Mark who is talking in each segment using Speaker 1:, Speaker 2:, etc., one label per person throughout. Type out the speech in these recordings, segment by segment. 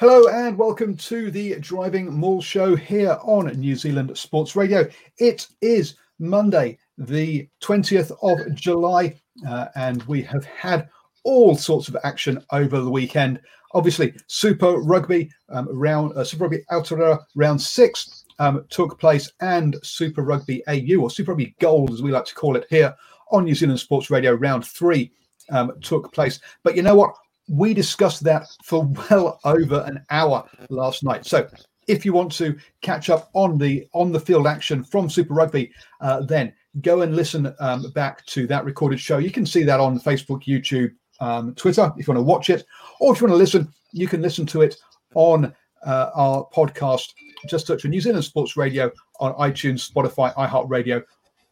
Speaker 1: Hello and welcome to the Driving Maul Show here on New Zealand Sports Radio. It is Monday, the 20th of July, uh, and we have had all sorts of action over the weekend. Obviously, Super Rugby um, round uh, Super Rugby Aotearoa round six um, took place, and Super Rugby AU or Super Rugby Gold, as we like to call it here on New Zealand Sports Radio, round three um, took place. But you know what? We discussed that for well over an hour last night. So if you want to catch up on the on the field action from Super Rugby, uh, then go and listen um, back to that recorded show. You can see that on Facebook, YouTube, um, Twitter if you want to watch it, or if you want to listen, you can listen to it on uh, our podcast. Just search for New Zealand Sports Radio on iTunes, Spotify, iHeartRadio,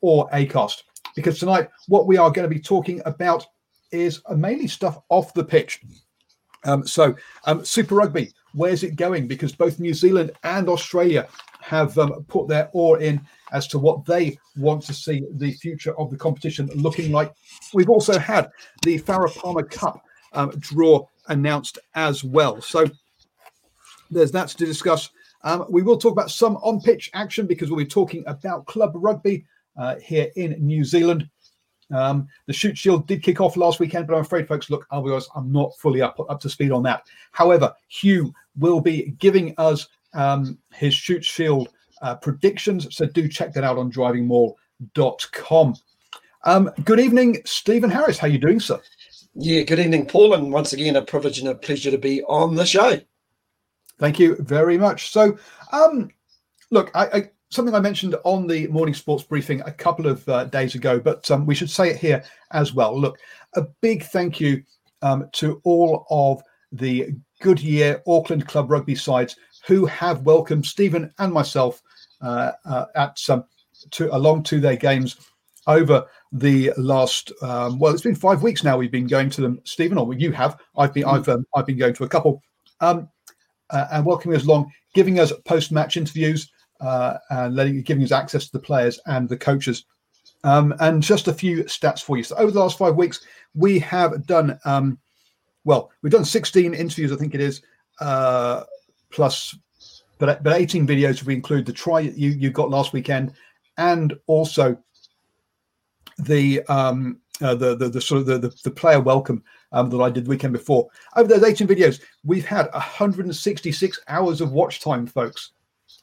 Speaker 1: or Acast. Because tonight, what we are going to be talking about is mainly stuff off the pitch. Um, so, um, Super Rugby, where's it going? Because both New Zealand and Australia have um, put their oar in as to what they want to see the future of the competition looking like. We've also had the Farah Palmer Cup um, draw announced as well. So, there's that to discuss. Um, we will talk about some on pitch action because we'll be talking about club rugby uh, here in New Zealand. Um, the Shute Shield did kick off last weekend, but I'm afraid, folks, look, I'll be honest, I'm not fully up, up to speed on that. However, Hugh will be giving us um, his Shute Shield uh, predictions, so do check that out on drivingmaul.com. Um, good evening, Stephen Harris. How are you doing, sir?
Speaker 2: Yeah, good evening, Paul, and once again, a privilege and a pleasure to be on the show.
Speaker 1: Thank you very much. So, um, look, I, I something I mentioned on the morning sports briefing a couple of uh, days ago, but um, we should say it here as well. Look, a big thank you um, to all of the Goodyear Auckland Club rugby sides who have welcomed Stephen and myself uh, uh, at some to along to their games over the last um, well, it's been five weeks now. We've been going to them, Stephen, or you have. I've been I've um, I've been going to a couple, um, uh, and welcoming us along, giving us post match interviews uh, and letting giving us access to the players and the coaches. Um, and just a few stats for you. So over the last five weeks, we have done um, well. We've done 16 interviews, I think it is, uh, plus, but but 18 videos if we include the try you you got last weekend, and also the um, uh, the, the the sort of the the, the player welcome um, that I did the weekend before. Over those 18 videos, we've had 166 hours of watch time, folks.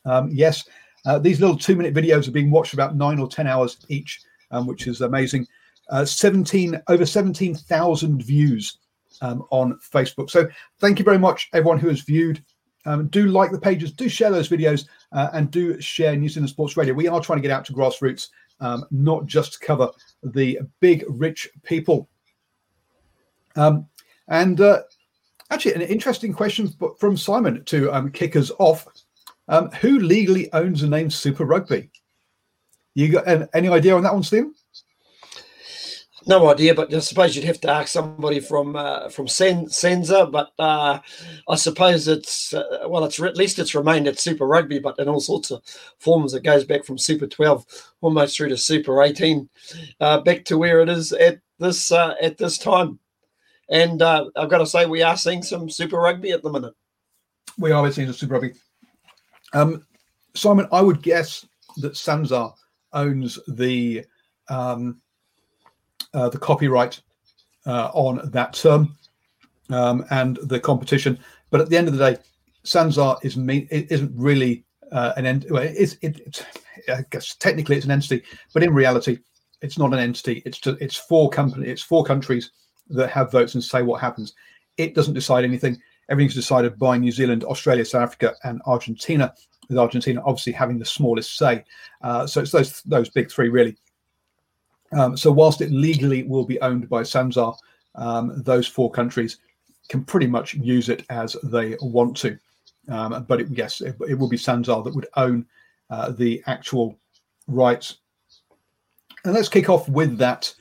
Speaker 1: Um, yes, uh, these little two minute videos are being watched about nine or 10 hours each, um, which is amazing. Uh, 17 over 17,000 views um, on Facebook. So thank you very much, everyone who has viewed. Um, do like the pages, do share those videos, uh, and do share New Zealand Sports Radio. We are trying to get out to grassroots, um, not just cover the big rich people. Um, and uh, actually, an interesting question from Simon to um, kick us off. Um, who legally owns the name Super Rugby? You got any idea on that one, Steve?
Speaker 2: No idea, but I suppose you'd have to ask somebody from uh, from Sen- SANZAAR. But uh, I suppose it's uh, well, it's at least it's remained at Super Rugby, but in all sorts of forms. It goes back from Super 12 almost through to Super 18, uh, back to where it is at this uh, at this time. And uh, I've got to say, we are seeing some Super Rugby at the minute.
Speaker 1: We are seeing some Super Rugby. Um, Simon, I would guess that SANZAAR owns the um, uh, the copyright uh, on that term um, and the competition. But at the end of the day, SANZAAR is mean it isn't really uh, an end. Well, it's it, it's I guess technically it's an entity, but in reality, it's not an entity. It's to, it's four company. It's four countries that have votes and say what happens. It doesn't decide anything. Everything's decided by New Zealand, Australia, South Africa, and Argentina. With Argentina obviously having the smallest say. Uh, so it's those those big three really. Um, so whilst it legally will be owned by Sanzar, um, those four countries can pretty much use it as they want to. Um, but it, yes, it, it, will be Sanzar that would own uh, the actual rights. And let's kick off with that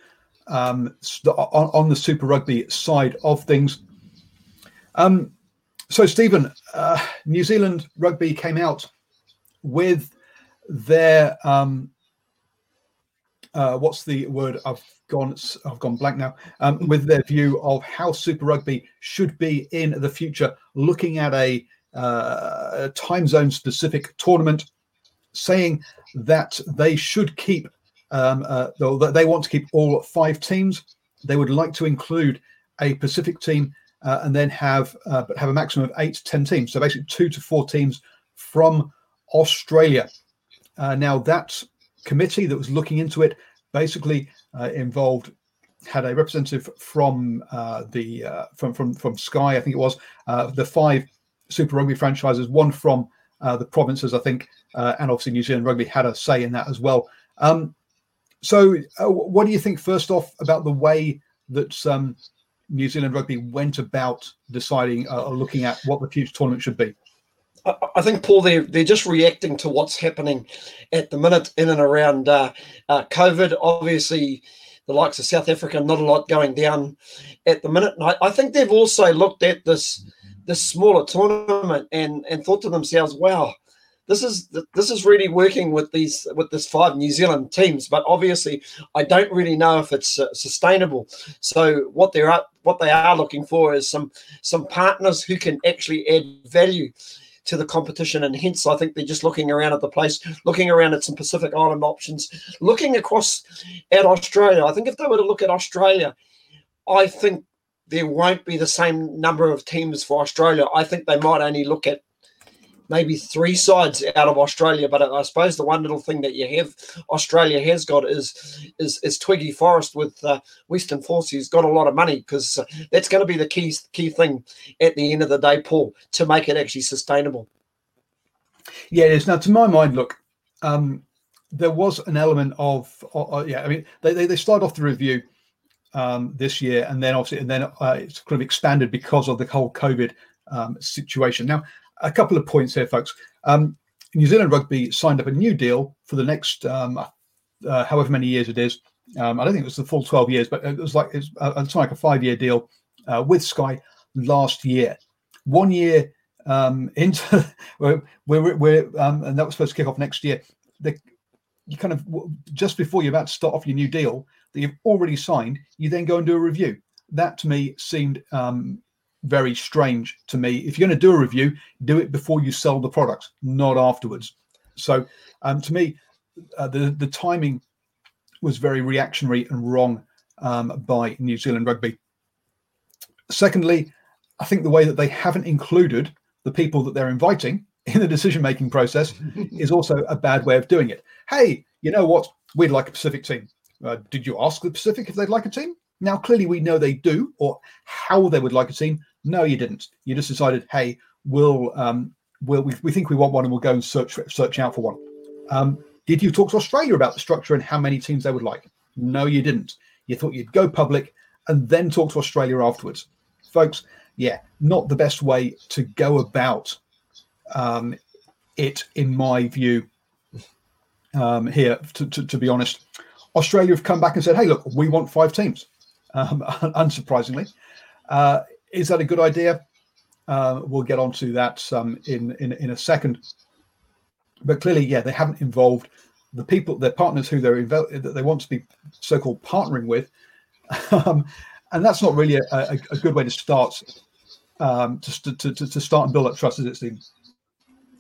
Speaker 1: um, on, on, the Super Rugby side of things. Um, so, Stephen, uh, New Zealand Rugby came out with their um, uh, what's the word? I've gone. I've gone blank now. Um, with their view of how Super Rugby should be in the future, looking at a, uh, a time zone specific tournament, saying that they should keep. Um, uh, that they want to keep all five teams. They would like to include a Pacific team uh, and then have uh, but have a maximum of eight to ten teams. So basically, two to four teams from Australia. Uh, now that committee that was looking into it basically uh, involved had a representative from uh, the uh, from from from Sky, I think it was the five Super Rugby franchises, one from the provinces, I think, and obviously New Zealand Rugby had a say in that as well. Um, so, what do you think first off about the way that um, New Zealand Rugby went about deciding or looking at what the future tournament should be?
Speaker 2: I think Paul, they're they're just reacting to what's happening at the minute in and around uh, uh, COVID. Obviously, the likes of South Africa, not a lot going down at the minute. And I, I think they've also looked at this this smaller tournament and and thought to themselves, "Wow, this is this is really working with these with this five New Zealand teams." But obviously, I don't really know if it's uh, sustainable. So what they're what they are looking for is some some partners who can actually add value to the competition. And hence, I think they're just looking around at the place, looking around at some Pacific Island options, looking across at Australia. I think if they were to look at Australia, I think there won't be the same number of teams for Australia. I think they might only look at maybe three sides out of Australia. But I suppose the one little thing that you have Australia has got is is, is Twiggy Forrest with uh, Western Force. He's got a lot of money because uh, that's going to be the key key thing at the end of the day, Paul, to make it actually sustainable.
Speaker 1: Yeah, it is. Now, to my mind, look, um, there was an element of, uh yeah, I mean, they, they, they started off the review um, this year, and then obviously, and then uh, it's kind of expanded because of the whole COVID um, situation. Now, a couple of points here, folks. Um, New Zealand Rugby signed up a new deal for the next um, uh, however many years it is. Um, I don't think it was the full 12 years, but it was like it's, uh, it's like a five year deal uh, with Sky last year. One year um, into we're, we're, we're um, and that was supposed to kick off next year. The, you kind of just before you're about to start off your new deal that you've already signed, you then go and do a review. That to me seemed um, very strange to me. If you're going to do a review, do it before you sell the product, not afterwards. So, um, to me, uh, the the timing was very reactionary and wrong um, by New Zealand Rugby. Secondly, I think the way that they haven't included the people that they're inviting in the decision making process is also a bad way of doing it. Hey, you know what? We'd like a Pacific team. Uh, did you ask the Pacific if they'd like a team? Now, clearly, we know they do, or how they would like a team. No, you didn't. You just decided, hey, we'll, um, we'll we, we think we want one, and we'll go and search search out for one. Um, did you talk to Australia about the structure and how many teams they would like? No, you didn't. You thought you'd go public and then talk to Australia afterwards, folks. Yeah, not the best way to go about um, it, in my view. Um, here, to, to, to be honest, Australia have come back and said, "Hey, look, we want five teams." Um, unsurprisingly, uh, is that a good idea? Uh, we'll get onto that um, in, in in a second. But clearly, yeah, they haven't involved the people, their partners who they're invo- that they want to be so-called partnering with, um, and that's not really a, a, a, good way to start um, to, to, to, to start and build up trust, as it seems.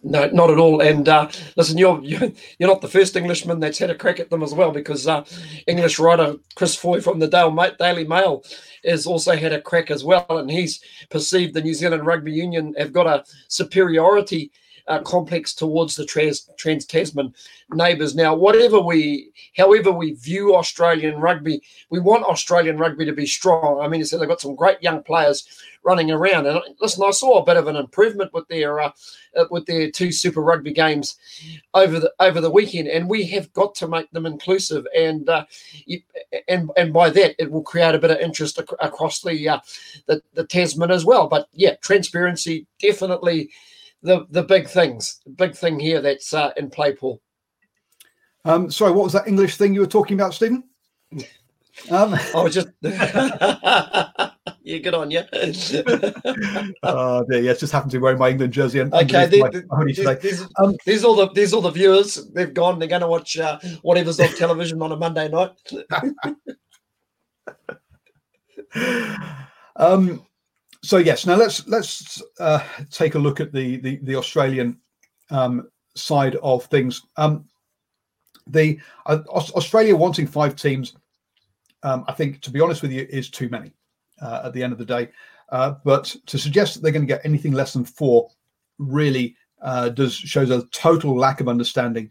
Speaker 2: No, not at all. And uh, listen, you're you're not the first Englishman that's had a crack at them as well, because uh, English writer Chris Foy from the Daily Mail has also had a crack as well, and he's perceived the New Zealand Rugby Union have got a superiority uh, complex towards the trans, Tasman neighbours. Now, whatever we, however we view Australian rugby, we want Australian rugby to be strong. I mean, they've got some great young players running around. And listen, I saw a bit of an improvement with their uh, uh, with their two Super Rugby games over the over the weekend, and we have got to make them inclusive. And uh, and and by that, it will create a bit of interest ac- across the, uh, the the Tasman as well. But yeah, transparency definitely the the big things, the big thing here that's uh, in play, Paul.
Speaker 1: Um, sorry, what was that English thing you were talking about, Stephen?
Speaker 2: Um, I was just. yeah, good on you.
Speaker 1: uh, yeah, yeah, just happened to be wearing my England jersey. And
Speaker 2: okay, they, these, um, these all the these all the viewers. They've gone. They're going to watch uh, whatever's on television on a Monday night.
Speaker 1: um, so yes, now let's let's uh, take a look at the the, the Australian um, side of things. Um, the uh, Australia wanting five teams, um, I think, to be honest with you, is too many uh, at the end of the day. Uh, but to suggest that they're going to get anything less than four really uh, does shows a total lack of understanding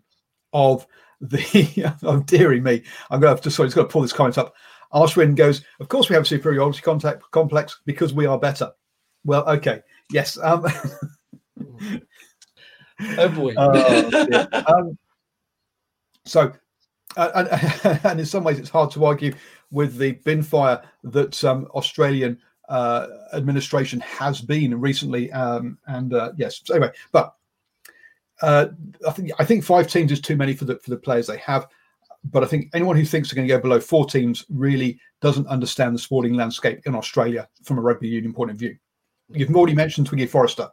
Speaker 1: of the. oh, dearie me! I'm going to have to sorry, just got to pull this comment up. Ashwin goes, Of course, we have a superiority contact complex because we are better. Well, okay. Yes. Um,
Speaker 2: oh, boy. uh,
Speaker 1: um, so, uh, and, and, in some ways, it's hard to argue with the bin fire that um, Australian uh, administration has been recently. Um, and uh, yes, so anyway, but uh, I think I think five teams is too many for the for the players they have but I think anyone who thinks they're going to go below four teams really doesn't understand the sporting landscape in Australia from a rugby union point of view. You've already mentioned Twiggy Forrester,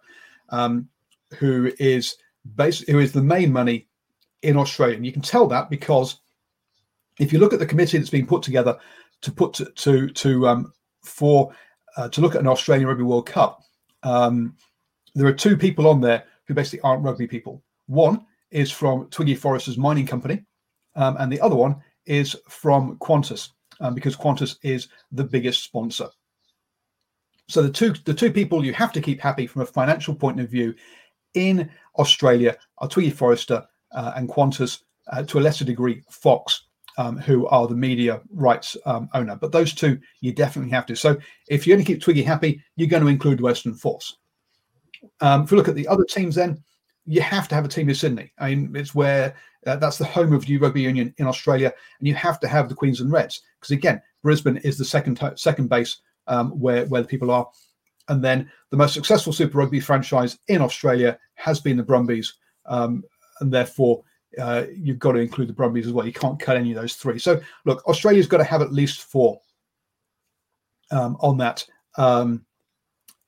Speaker 1: um, who is base, who is the main money in Australia. And you can tell that because if you look at the committee that's been put together to put to to, to um, for uh, to look at an Australian Rugby World Cup, um, there are two people on there who basically aren't rugby people. One is from Twiggy Forrester's mining company, um, and the other one is from Qantas um, because Qantas is the biggest sponsor. So the two the two people you have to keep happy from a financial point of view in Australia are Twiggy Forrester uh, and Qantas, uh, to a lesser degree Fox, um, who are the media rights um, owner. But those two you definitely have to. So if you're going to keep Twiggy happy, you're going to include Western Force. Um, if we look at the other teams, then you have to have a team in Sydney. I mean, it's where uh, that's the home of the rugby union in Australia, and you have to have the Queensland Reds because again, Brisbane is the second second base um, where where the people are, and then the most successful Super Rugby franchise in Australia has been the Brumbies, um, and therefore uh, you've got to include the Brumbies as well. You can't cut any of those three. So look, Australia's got to have at least four um, on that. Um,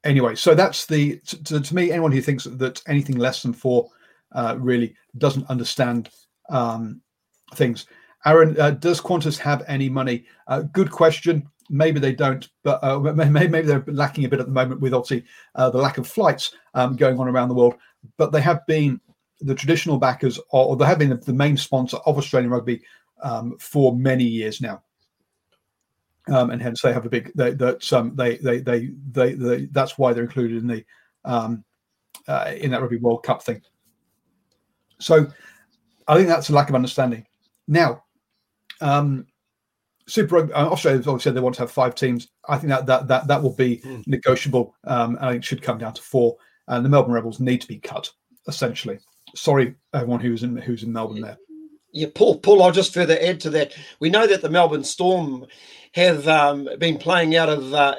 Speaker 1: anyway, so that's the to, to, me anyone who thinks that anything less than four uh, really doesn't understand um, things. Aaron, uh, does Qantas have any money? Uh, good question. Maybe they don't, but uh, maybe, maybe, they're lacking a bit at the moment with obviously uh, the lack of flights um, going on around the world. But they have been the traditional backers, or, or they have been the main sponsor of Australian rugby um, for many years now um, and hence they have a big they, that um, they, they, they they they that's why they're included in the um, uh, in that rugby World Cup thing. So I think that's a lack of understanding. Now, um, Super Rugby, uh, Australia obviously said they want to have five teams. I think that that that that will be mm. negotiable. Um, and it should come down to four. And the Melbourne Rebels need to be cut essentially. Sorry, everyone who's in who's in Melbourne there.
Speaker 2: Yeah, Paul. Paul, I'll just further add to that. We know that the Melbourne Storm have um, been playing out of uh,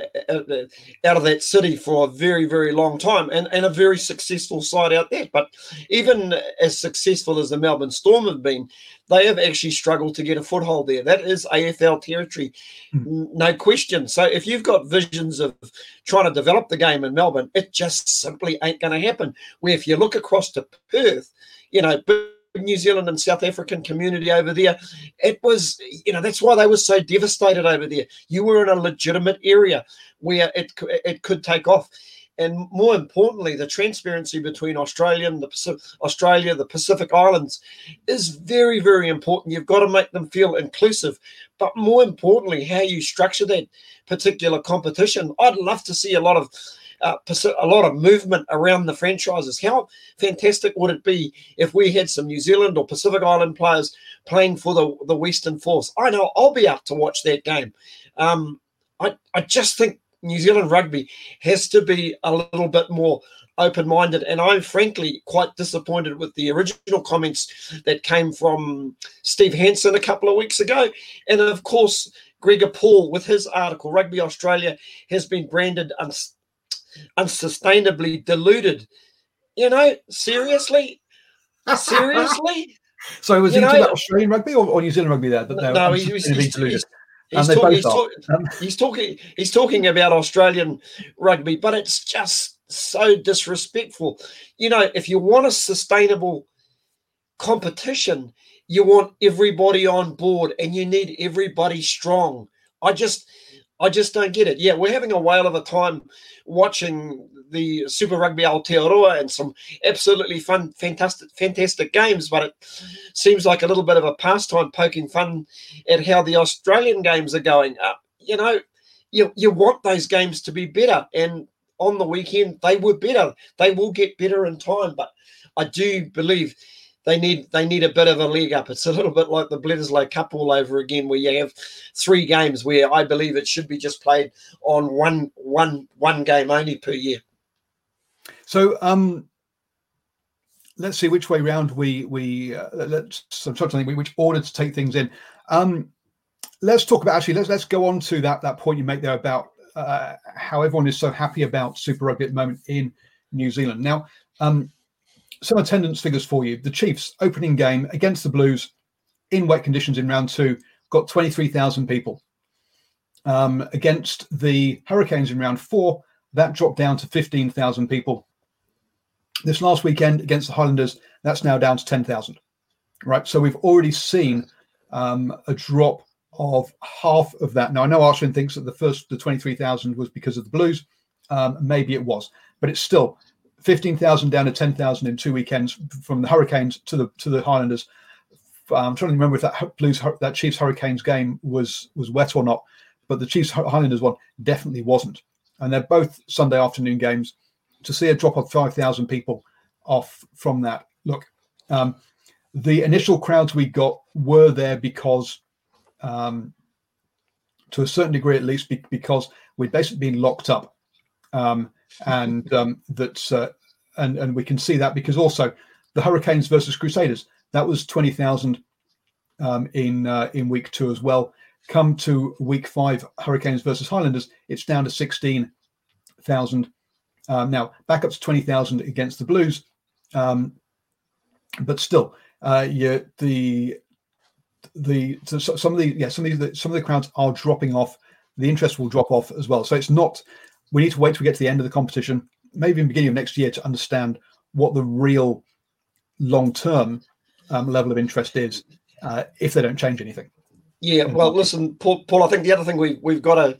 Speaker 2: out of that city for a very very long time and, and a very successful side out there. But even as successful as the Melbourne Storm have been, they have actually struggled to get a foothold there. That is AFL territory, mm. no question. So if you've got visions of trying to develop the game in Melbourne, it just simply ain't going to happen. Where if you look across to Perth, you know. New Zealand and South African community over there. It was, you know, that's why they were so devastated over there. You were in a legitimate area where it it could take off, and more importantly, the transparency between Australia and the Pacific, Australia, the Pacific Islands, is very very important. You've got to make them feel inclusive, but more importantly, how you structure that particular competition. I'd love to see a lot of uh, a lot of movement around the franchises. How fantastic would it be if we had some New Zealand or Pacific Island players playing for the, the Western Force? I know I'll be up to watch that game. Um, I, I just think New Zealand rugby has to be a little bit more open minded. And I'm frankly quite disappointed with the original comments that came from Steve Hansen a couple of weeks ago. And of course, Gregor Paul with his article, Rugby Australia has been branded unsustainably diluted. You know, seriously, seriously.
Speaker 1: So was you he talking about Australian rugby or, or, New Zealand rugby there?
Speaker 2: That no, he was, he's, he's, he's, talk, he's, talk, um, he's, talking. He's talking about Australian rugby, but it's just so disrespectful. You know, if you want a sustainable competition, you want everybody on board, and you need everybody strong. I just, I just don't get it. Yeah, we're having a whale of a time watching the Super Rugby Aotearoa and some absolutely fun, fantastic, fantastic games. But it seems like a little bit of a pastime poking fun at how the Australian games are going. Uh, you know, you you want those games to be better, and on the weekend they were better. They will get better in time, but I do believe they need they need a bit of a leg up. It's a little bit like the Bledisloe Cup all over again, where you have three games where I believe it should be just played on one one one game only per year.
Speaker 1: So um let's see which way round we we uh, let's I'm trying to think which order to take things in. Um let's talk about actually let's let's go on to that that point you make there about uh, how everyone is so happy about Super Rugby at the moment in New Zealand. Now, um, some attendance figures for you. The Chiefs opening game against the Blues in wet conditions in round two got 23,000 people. Um, against the Hurricanes in round four, that dropped down to 15,000 people. This last weekend against the Highlanders, that's now down to 10,000. Right. So we've already seen um, a drop of half of that. Now, I know Arsene thinks that the first, the 23,000 was because of the Blues. Um, maybe it was, but it's still 15,000 down to 10,000 in two weekends from the Hurricanes to the to the Highlanders. I'm trying to remember if that Blues that Chiefs Hurricanes game was was wet or not, but the Chiefs Highlanders one definitely wasn't. And they're both Sunday afternoon games. To see a drop of 5,000 people off from that, look, um, the initial crowds we got were there because, um, to a certain degree at least, because we'd basically been locked up. Um, and um, that's uh, and and we can see that because also the Hurricanes versus Crusaders that was twenty thousand um, in uh, in week two as well. Come to week five, Hurricanes versus Highlanders, it's down to sixteen thousand. Um, now back up to twenty thousand against the Blues, um, but still, uh, yeah, the the so some of the yeah some of the some of the crowds are dropping off. The interest will drop off as well. So it's not we need to wait till we get to the end of the competition, maybe in the beginning of next year, to understand what the real long-term um, level of interest is uh, if they don't change anything.
Speaker 2: Yeah, well, listen, Paul, Paul. I think the other thing we we've got to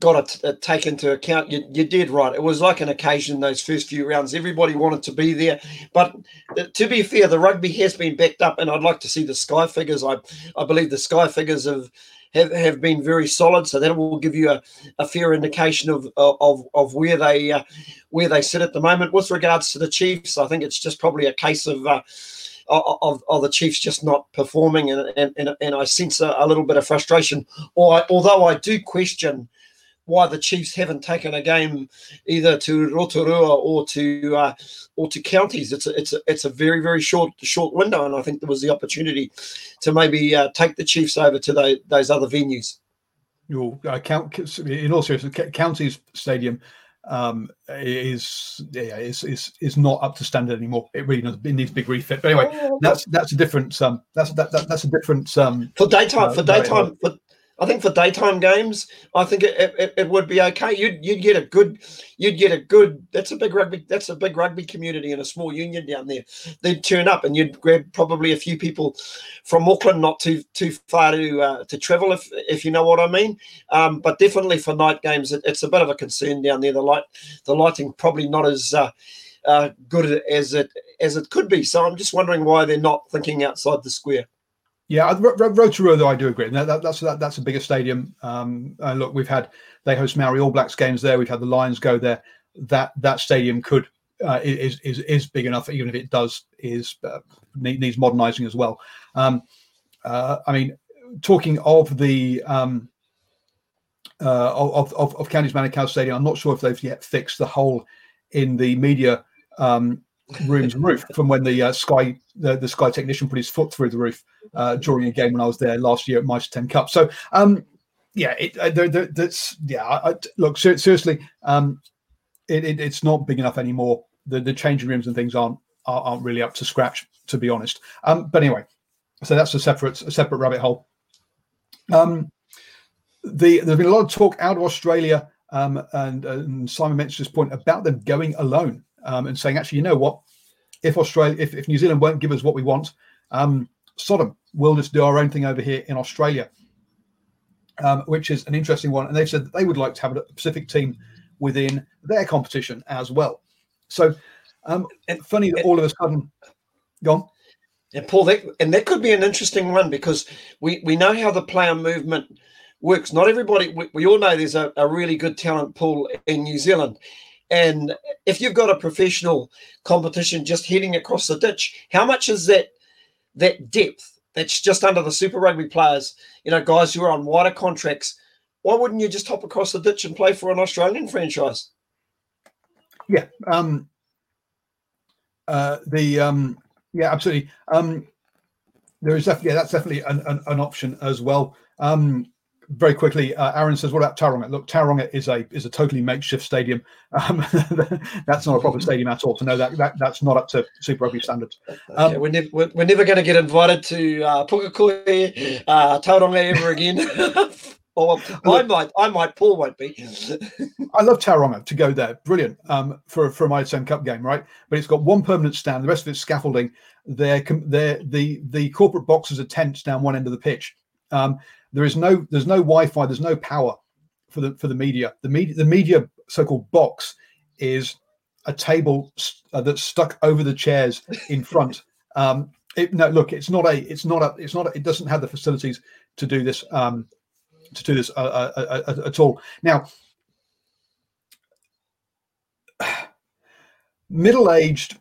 Speaker 2: got to uh, take into account. You, you did right. It was like an occasion those first few rounds. Everybody wanted to be there, but uh, to be fair, the rugby has been backed up, and I'd like to see the sky figures. I I believe the sky figures have have, have been very solid. So that will give you a, a fair indication of of, of where they uh, where they sit at the moment. With regards to the Chiefs, I think it's just probably a case of. Uh, of, of the Chiefs just not performing, and and, and, I sense a, a little bit of frustration. Or although I do question why the Chiefs haven't taken a game either to Rotorua or to uh, or to counties. It's a, it's a, it's a very very short short window, and I think there was the opportunity to maybe uh, take the Chiefs over to the, those other venues.
Speaker 1: Your uh, count in all seriousness, counties stadium um, is yeah is, is is not up to standard anymore. It really does, it needs big refit. But anyway, oh, that's that's a different um that's that, that that's a different um
Speaker 2: for daytime uh, for daytime for I think for daytime games, I think it, it, it, would be okay. You'd you'd get a good, you'd get a good. That's a big rugby. That's a big rugby community and a small union down there. They'd turn up, and you'd grab probably a few people from Auckland, not too too far to uh, to travel, if if you know what I mean. Um, but definitely for night games, it, it's a bit of a concern down there. The light, the lighting probably not as uh, uh, good as it as it could be. So I'm just wondering why they're not thinking outside the square.
Speaker 1: Yeah, Rotorua, though, I do agree. That, that, that's that, that's a bigger stadium. Um, and look, we've had they host Maori All Blacks games there. We've had the Lions go there. That that stadium could uh, is is is big enough, even if it does is uh, needs modernising as well. Um, uh, I mean, talking of the um, uh, of, of of Counties Manukau Stadium, I'm not sure if they've yet fixed the hole in the media um, room's roof from when the uh, Sky the, the Sky technician put his foot through the roof uh, during a game when I was there last year at Mitre 10 Cup. So um, yeah, it, uh, there, there, that's yeah. I, look, ser- seriously, um, it, it, it's not big enough anymore. The the changing rooms and things aren't aren't really up to scratch, to be honest. Um, but anyway, so that's a separate a separate rabbit hole. Um, the there's been a lot of talk out of Australia, um, and, and Simon mentioned this point about them going alone um, and saying, actually, you know what? If Australia, if, if New Zealand won't give us what we want, um, Sodom, we'll just do our own thing over here in Australia, um, which is an interesting one. And they've said they would like to have a Pacific team within their competition as well. So, um, and funny that all of a sudden, gone.
Speaker 2: Yeah, Paul, that, and that could be an interesting one because we, we know how the player movement works. Not everybody, we, we all know there's a, a really good talent pool in New Zealand. And if you've got a professional competition just heading across the ditch, how much is that that depth that's just under the Super Rugby players? You know, guys who are on wider contracts. Why wouldn't you just hop across the ditch and play for an Australian franchise?
Speaker 1: Yeah, um, uh, the um, yeah, absolutely. Um, there is definitely yeah, that's definitely an, an, an option as well. Um, very quickly, uh, Aaron says, "What about Tauranga?" Look, Tauranga is a is a totally makeshift stadium. Um, that's not a proper stadium at all. To know that, that that's not up to Super Rugby standards.
Speaker 2: Um, okay, we're, never, we're, we're, never going to get invited to uh, Pukekohe, uh, Tauranga ever again. or I might, I might. Paul won't be.
Speaker 1: I love Tauranga to go there. Brilliant um, for for a Mitre 10 Cup game, right? But it's got one permanent stand. The rest of it's scaffolding. They're, they're the the corporate boxes are tents down one end of the pitch. Um, there is no there's no Wi-Fi, there's no power for the for the media. The media the media so-called box is a table uh, that's stuck over the chairs in front. Um, it, no, look, it's not a, it's not a, it's not. A, it doesn't have the facilities to do this, um, to do this uh, uh, uh, uh at all. Now, middle-aged,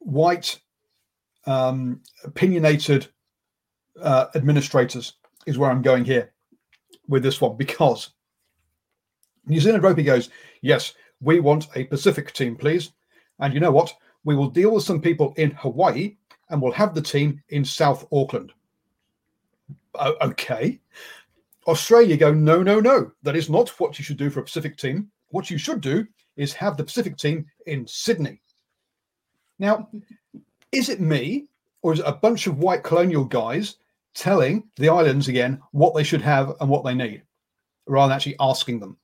Speaker 1: white, um, opinionated uh, administrators is where I'm going here with this one because New Zealand Rugby goes, yes, we want a Pacific team, please. And you know what? We will deal with some people in Hawaii and we'll have the team in South Auckland. Uh, okay. Australia go, no, no, no. That is not what you should do for a Pacific team. What you should do is have the Pacific team in Sydney. Now, is it me or is it a bunch of white colonial guys telling the islands again what they should have and what they need, rather than actually asking them.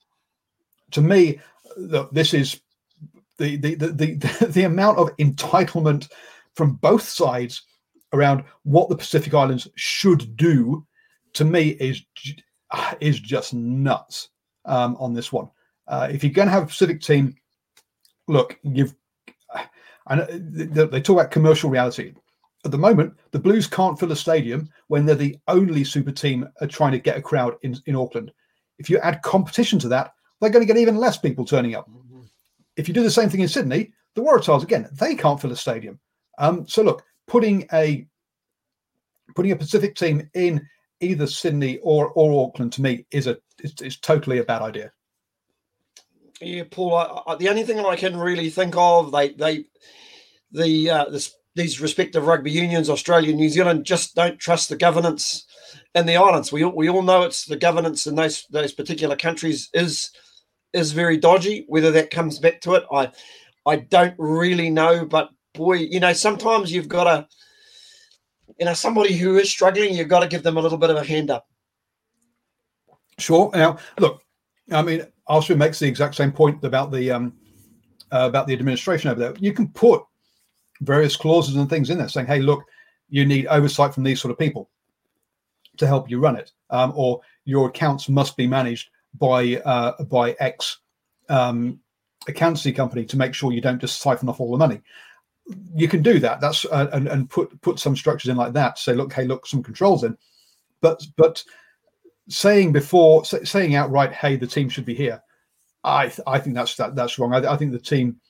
Speaker 1: To me, look, this is the the the the, the amount of entitlement from both sides around what the Pacific Islands should do. To me, is is just nuts um, on this one. Uh, if you're going to have a Pacific team, look, you've. And they talk about commercial reality at the moment, the Blues can't fill a stadium when they're the only super team trying to get a crowd in, in Auckland. If you add competition to that, they're going to get even less people turning up. If you do the same thing in Sydney, the Waratahs again, they can't fill a stadium. Um, so look, putting a putting a Pacific team in either Sydney or or Auckland to me is a is totally a bad idea.
Speaker 2: Yeah, Paul. I, I, the only thing I can really think of, they they the uh, this, these respective rugby unions, Australia, New Zealand, just don't trust the governance in the islands. We we all know it's the governance in those those particular countries is is very dodgy. Whether that comes back to it, I I don't really know. But boy, you know, sometimes you've got to, you know, somebody who is struggling, you've got to give them a little bit of a hand up.
Speaker 1: Sure. Now, look, I mean, Arshia makes the exact same point about the um, uh, about the administration over there. You can put various clauses and things in there saying, "Hey, look, you need oversight from these sort of people to help you run it, um, or your accounts must be managed by uh, by X um, accountancy company to make sure you don't just siphon off all the money." You can do that. That's uh, and, and put put some structures in like that. Say, look, hey, look, some controls in, but but saying before saying outright, "Hey, the team should be here," I th- I think that's that, that's wrong. I, I, think the team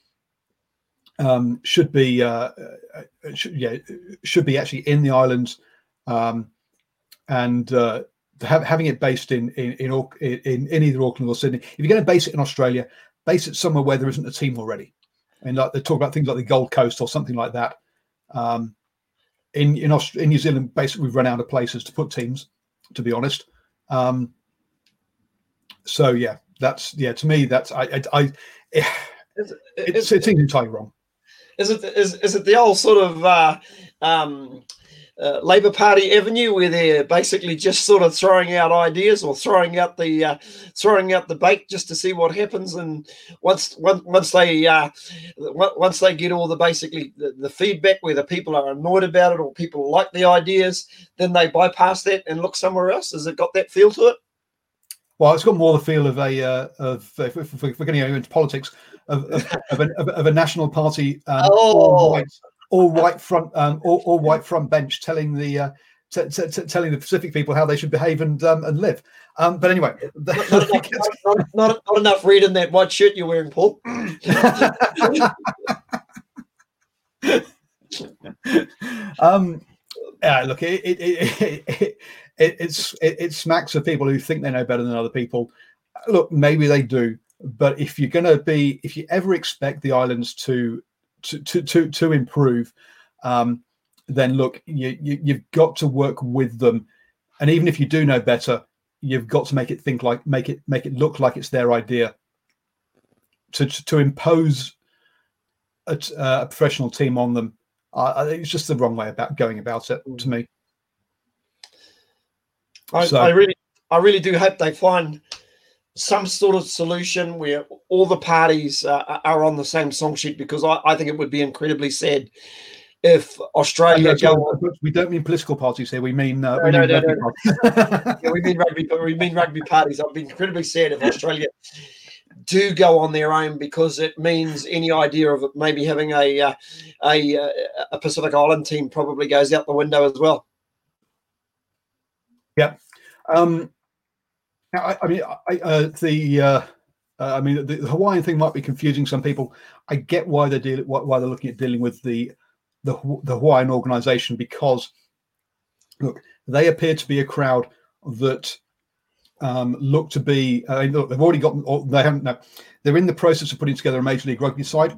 Speaker 1: um, should be uh, uh, should, yeah should be actually in the islands um, and uh, have, having it based in in, in in in either Auckland or Sydney. If you're going to base it in Australia, base it somewhere where there isn't a team already. And like they talk about things like the Gold Coast or something like that. Um, in in, Aust- in New Zealand, basically, we've run out of places to put teams. To be honest, um, so yeah, that's yeah. To me, that's I I, I it, it's, it's, it seems entirely wrong.
Speaker 2: Is it is is it the old sort of uh, um, uh, Labour Party avenue where they're basically just sort of throwing out ideas or throwing out the uh, throwing out the bait just to see what happens, and once once, once they uh, once they get all the basically the, the, feedback whether people are annoyed about it or people like the ideas, then they bypass that and look somewhere else. Has it got that feel to it?
Speaker 1: Well, it's got more the feel of a uh, of if, if, we're getting into politics of, of, of, a, of a, national party um, oh. all, white, all white front um, all, all, white front bench telling the uh, t- t- t- telling the Pacific people how they should behave and um, and live. Um, but anyway,
Speaker 2: not, not, enough, not, not, not, enough read in that white shirt you're wearing, Paul.
Speaker 1: um, yeah, look, it, it, it, it, it's it, it smacks of people who think they know better than other people. Look, maybe they do, but if you're going to be, if you ever expect the islands to to to to, to improve, um, then look, you, you you've got to work with them, and even if you do know better, you've got to make it think like make it make it look like it's their idea. To to, to impose a, uh, a, professional team on them, uh, it's just the wrong way about going about it to me.
Speaker 2: I, so, I really, I really do hope they find some sort of solution where all the parties uh, are on the same song sheet because I, I, think it would be incredibly sad if Australia
Speaker 1: go. we don't mean political parties here. We mean uh, no, we, no, mean no, no,
Speaker 2: yeah, we mean rugby. We mean rugby parties. I'd be incredibly sad if Australia do go on their own because it means any idea of maybe having a uh, a, uh, a Pacific Island team probably goes out the window as well.
Speaker 1: Yeah. Um, I, I mean, I, uh, the uh, uh, I mean, the, Hawaiian thing might be confusing some people. I get why they're dealing, why they're looking at dealing with the the, the Hawaiian organization because look, they appear to be a crowd that um, look to be. Uh, look, they've already got. they haven't. No, they're in the process of putting together a Major League Rugby side.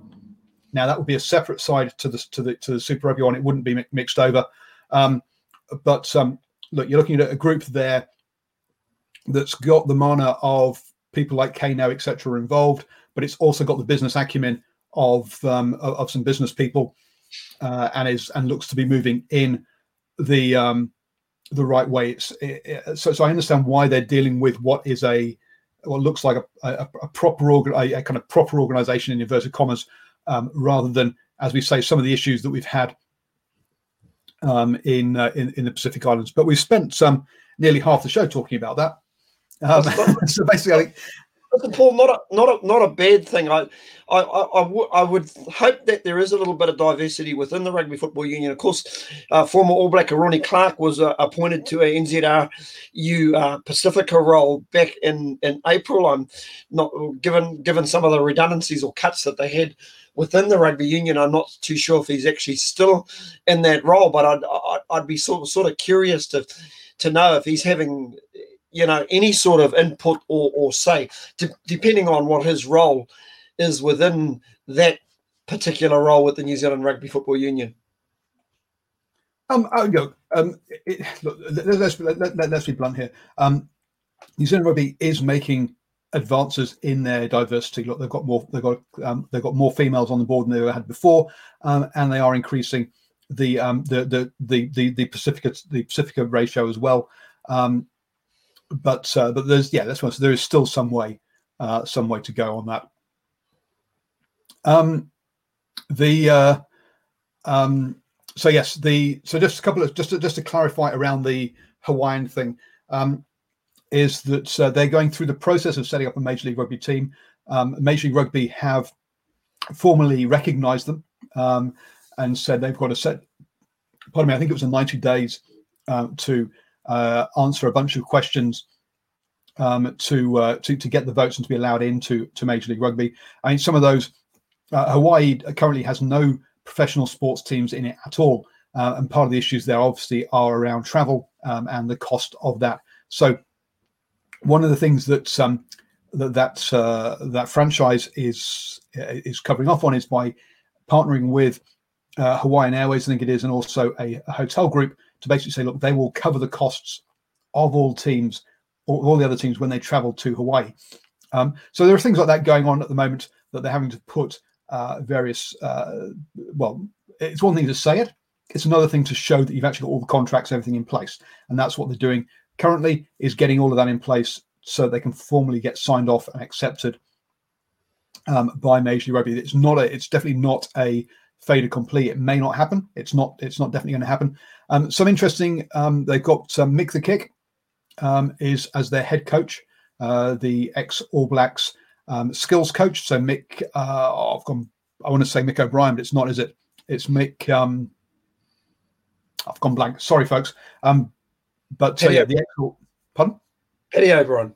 Speaker 1: Now that would be a separate side to the to the to the Super Rugby one. It wouldn't be mixed over. Um, but um, look, you're looking at a group there that's got the mana of people like Kano, etc., involved, but it's also got the business acumen of um, of, some business people, uh, and is and looks to be moving in the um, the right way. It's it, it, so so I understand why they're dealing with what is a what looks like a, a, a proper a, a, kind of proper organization in inverted commas, um, rather than as we say some of the issues that we've had um, in, uh, in, in the Pacific Islands. But we've spent um, nearly half the show talking about that. Um, so basically,
Speaker 2: Paul, not a not a not a bad thing. I I I, w- I would hope that there is a little bit of diversity within the Rugby Football Union. Of course, uh, former All Black Ronnie Clark was uh, appointed to a NZRU uh, Pacifica role back in in April. I'm not given given some of the redundancies or cuts that they had within the rugby union. I'm not too sure if he's actually still in that role, but I'd I'd, I'd be sort of, sort of curious to to know if he's having, you know, any sort of input or, or say, de- depending on what his role is within that particular role with the New Zealand Rugby Football Union.
Speaker 1: Um, oh, know, um, it, look, let's, let, let, let's be blunt here. Um, New Zealand Rugby is making advances in their diversity. Look, they've got more. They've got um, they've got more females on the board than they ever had before, um, and they are increasing the um, the, the the the the Pacifica the Pacifica ratio as well. Um, but uh, but there's yeah, that's one. So there is still some way uh, some way to go on that. Um, the uh, um, so yes, the so just a couple of just to, just to clarify around the Hawaiian thing. Um, is that uh, they're going through the process of setting up a Major League Rugby team. Um, Major League Rugby have formally recognised them um, and said they've got a set. Pardon me, I think it was in 90 days uh, to uh, answer a bunch of questions um, to, uh, to to get the votes and to be allowed into to Major League Rugby. I mean, some of those uh, Hawaii currently has no professional sports teams in it at all, uh, and part of the issues there obviously are around travel um, and the cost of that. So one of the things that um, that that, uh, that franchise is is covering off on is by partnering with uh, Hawaiian Airways, I think it is, and also a, a, hotel group to basically say, look, they will cover the costs of all teams, all, all the other teams when they travel to Hawaii. Um, so there are things like that going on at the moment that they're having to put uh, various. Uh, well, it's one thing to say it; it's another thing to show that you've actually got all the contracts, everything in place, and that's what they're doing currently is getting all of that in place so they can formally get signed off and accepted um, by Major League Rugby. It's not a, it's definitely not a fait accompli. It may not happen. It's not, it's not definitely going to happen. Um, some interesting. Um, they've got um, Mick the Kick um, is as their head coach, uh, the ex All Blacks um, skills coach. So Mick, uh, oh, I've gone. I want to say Mick O'Brien, but it's not, is it? It's Mick. Um, I've gone blank. Sorry, folks. Um, but uh, yeah, the ex pardon?
Speaker 2: Eddie O'Brien.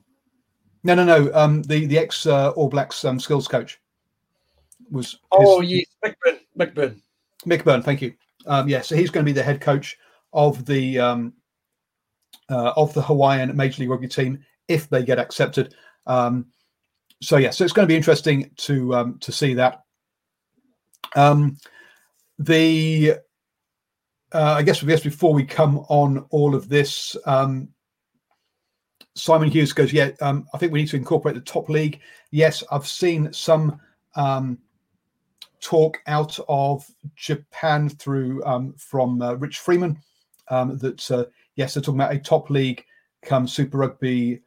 Speaker 1: No, no, no. Um, the the ex uh, All Blacks um, skills coach was.
Speaker 2: Oh his, yes, Mick Byrne.
Speaker 1: McBurn. Mick Byrne. Thank you. Um, yeah, so he's going to be the head coach of the um, uh, of the Hawaiian Major League Rugby team if they get accepted. Um, so yeah, so it's going to be interesting to um, to see that. Um, the uh, I guess, guess before we come on all of this, um, Simon Hughes goes, yeah, um, I think we need to incorporate the top league. Yes, I've seen some um, talk out of Japan through um, from uh, Rich Freeman um, that uh, yes, they're talking about a top league come Super Rugby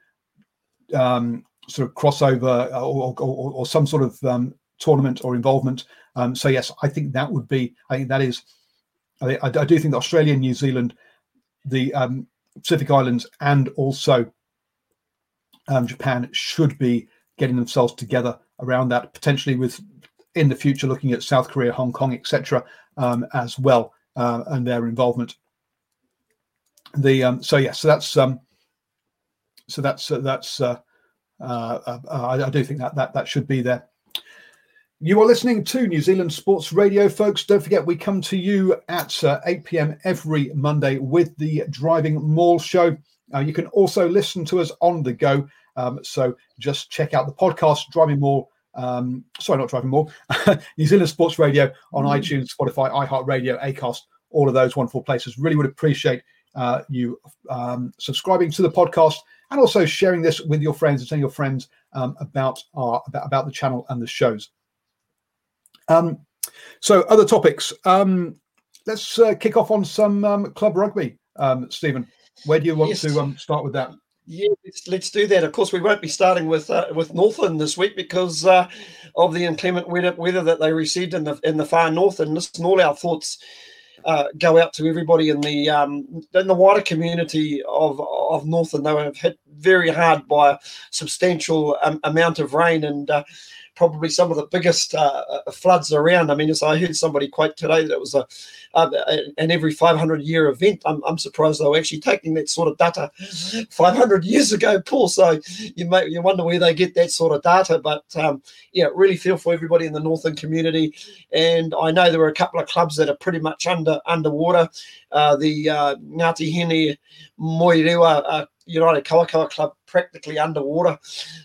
Speaker 1: um, sort of crossover or, or, or some sort of um, tournament or involvement. Um, so yes, I think that would be. I think that is I, I, do think that Australia, New Zealand, the um, Pacific Islands, and also um, Japan should be getting themselves together around that, potentially with in the future looking at South Korea, Hong Kong, etc., um, as well, uh, and their involvement. The um, so yeah, so that's um, so that's uh, that's uh, uh, uh I, I, do think that that that should be there. You are listening to New Zealand Sports Radio, folks. Don't forget, we come to you at uh, 8 p.m. every Monday with the Driving Maul Show. Uh, you can also listen to us on the go. Um, so just check out the podcast, Driving Maul. Um, sorry, not Driving more. New Zealand Sports Radio on mm. iTunes, Spotify, iHeartRadio, Acast, all of those wonderful places. Really would appreciate uh, you um, subscribing to the podcast and also sharing this with your friends and telling your friends um, about our about, about the channel and the shows. Um, so, other topics. Um, let's uh, kick off on some um, club rugby, um, Stephen. Where do you want yes. to um, start with that?
Speaker 2: Yeah, let's, let's, do that. Of course, we won't be starting with uh, with Northland this week because uh, of the inclement weather, weather that they received in the in the far north. And listen, all our thoughts uh, go out to everybody in the um, in the wider community of of Northland. They were hit very hard by a substantial um, amount of rain and uh, probably some of the biggest uh, uh floods around. I mean, as I heard somebody quote today that it was a, an every 500 year event. I'm, I'm surprised they were actually taking that sort of data 500 years ago, Paul. So you may you wonder where they get that sort of data. But um, yeah, really feel for everybody in the northern community. And I know there were a couple of clubs that are pretty much under underwater. Uh, the uh, Ngati Hine Moerewa uh, United Kawakawa Club practically underwater.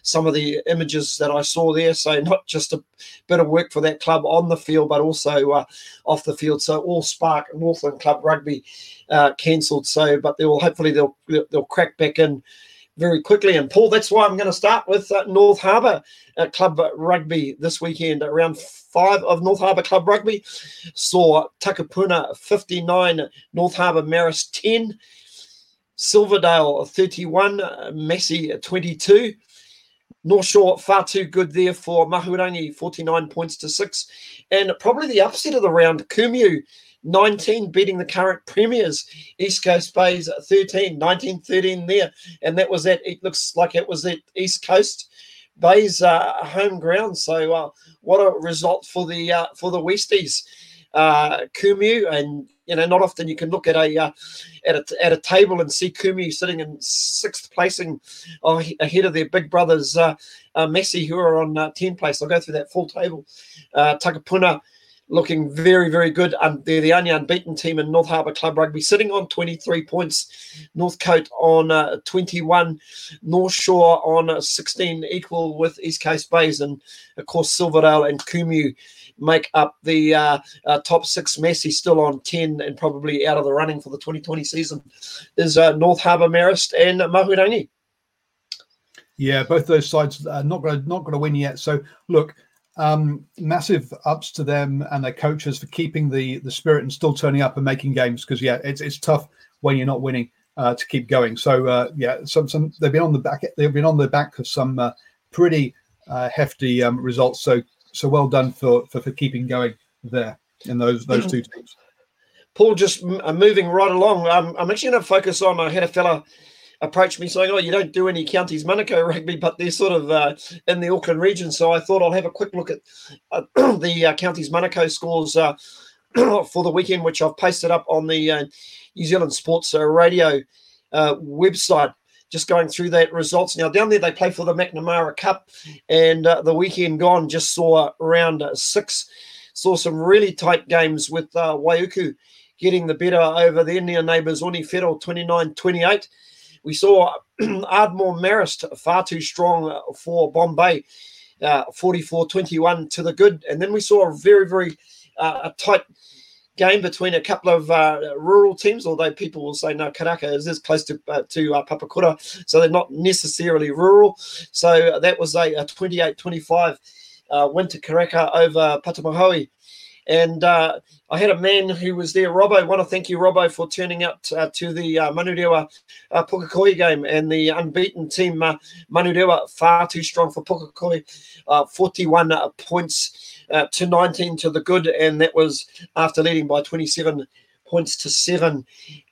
Speaker 2: Some of the images that I saw there. So not just a bit of work for that club on the field, but also uh, off the field. So all Spark Northland Club rugby uh, cancelled. So, but they will hopefully they'll they'll crack back in very quickly. And Paul, that's why I'm going to start with uh, North Harbour uh, Club Rugby this weekend. Around five of North Harbour Club Rugby saw Takapuna 59, North Harbour Marist 10. Silverdale 31, Massey 22. North Shore far too good there for Mahurangi 49 points to 6. And probably the upset of the round, Kumeu 19 beating the current premiers, East Coast Bays 13, 19 13 there. And that was at, it looks like it was at East Coast Bays uh, home ground. So uh, what a result for the uh, for the Westies. Uh, Kumeu and you know, not often you can look at a uh, at a at a table and see Kumeu sitting in sixth placing uh, ahead of their big brothers uh, uh, Massey, who are on uh, 10th place. I'll go through that full table. Uh, Takapuna looking very, very good. Um, they're the only unbeaten team in North Harbour Club Rugby, sitting on 23 points. Northcote on uh, 21, North Shore on uh, 16, equal with East Coast Bays, and of course Silverdale and Kumeu make up the uh, uh, top six. Massey still on 10 and probably out of the running for the 2020 season is uh, North Harbour Marist and Mahurangi.
Speaker 1: Yeah, both those sides are not going not going to win yet. So look, um, massive ups to them and their coaches for keeping the the spirit and still turning up and making games because yeah, it's it's tough when you're not winning uh, to keep going. So uh, yeah, some some they've been on the back they've been on the back of some uh, pretty uh, hefty um, results. So so well done for, for, for keeping going there in those those two teams.
Speaker 2: Paul, just uh, moving right along. Um, I'm actually going to focus on. I had a fella approach me saying, "Oh, you don't do any counties Manukau rugby, but they're sort of uh, in the Auckland region." So I thought I'll have a quick look at uh, the uh, counties Manukau scores uh, for the weekend, which I've pasted up on the uh, New Zealand Sports Radio website just going through that results. Now, down there, they play for the McNamara Cup, and uh, the weekend gone just saw round six, saw some really tight games with uh, Waiuku getting the better over their near neighbours, Oni Federal 29 28. We saw Ardmore Marist far too strong for Bombay, uh, 44 21 to the good. And then we saw a very, very uh, tight game between a couple of uh, rural teams, although people will say no, Karaka is this close to uh, to uh, Papakura, so they're not necessarily rural. So that was a, a 28-25 uh, win to Karaka over Patumahoe. And uh, I had a man who was there, Robbo. I want to thank you, Robbo, for turning out uh, to the uh, Manurewa uh, Pukekohe game and the unbeaten team uh, Manurewa, far too strong for Pukekohe, uh, 41 uh, points uh, to 19 to the good. And that was after leading by 27 points to seven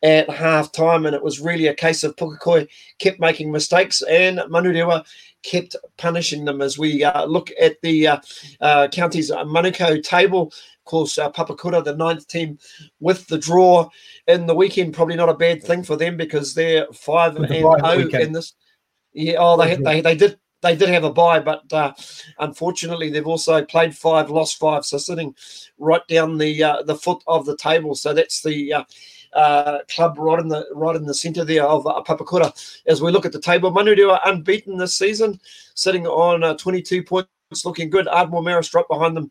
Speaker 2: at half time. And it was really a case of Pukekohe kept making mistakes and Manurewa kept punishing them as we uh, look at the uh, uh, county's Manukau table. Of course, uh, Papakura, the ninth team, with the draw in the weekend, probably not a bad thing for them because they're five and zero oh in this. Yeah, oh, they they they did they did have a bye, but uh, unfortunately, they've also played five, lost five, so sitting right down the uh, the foot of the table. So that's the uh, uh, club right in the right in the centre there of uh, Papakura. As we look at the table, Manurewa are unbeaten this season, sitting on uh, 22 points, looking good. Ardmore Marist right behind them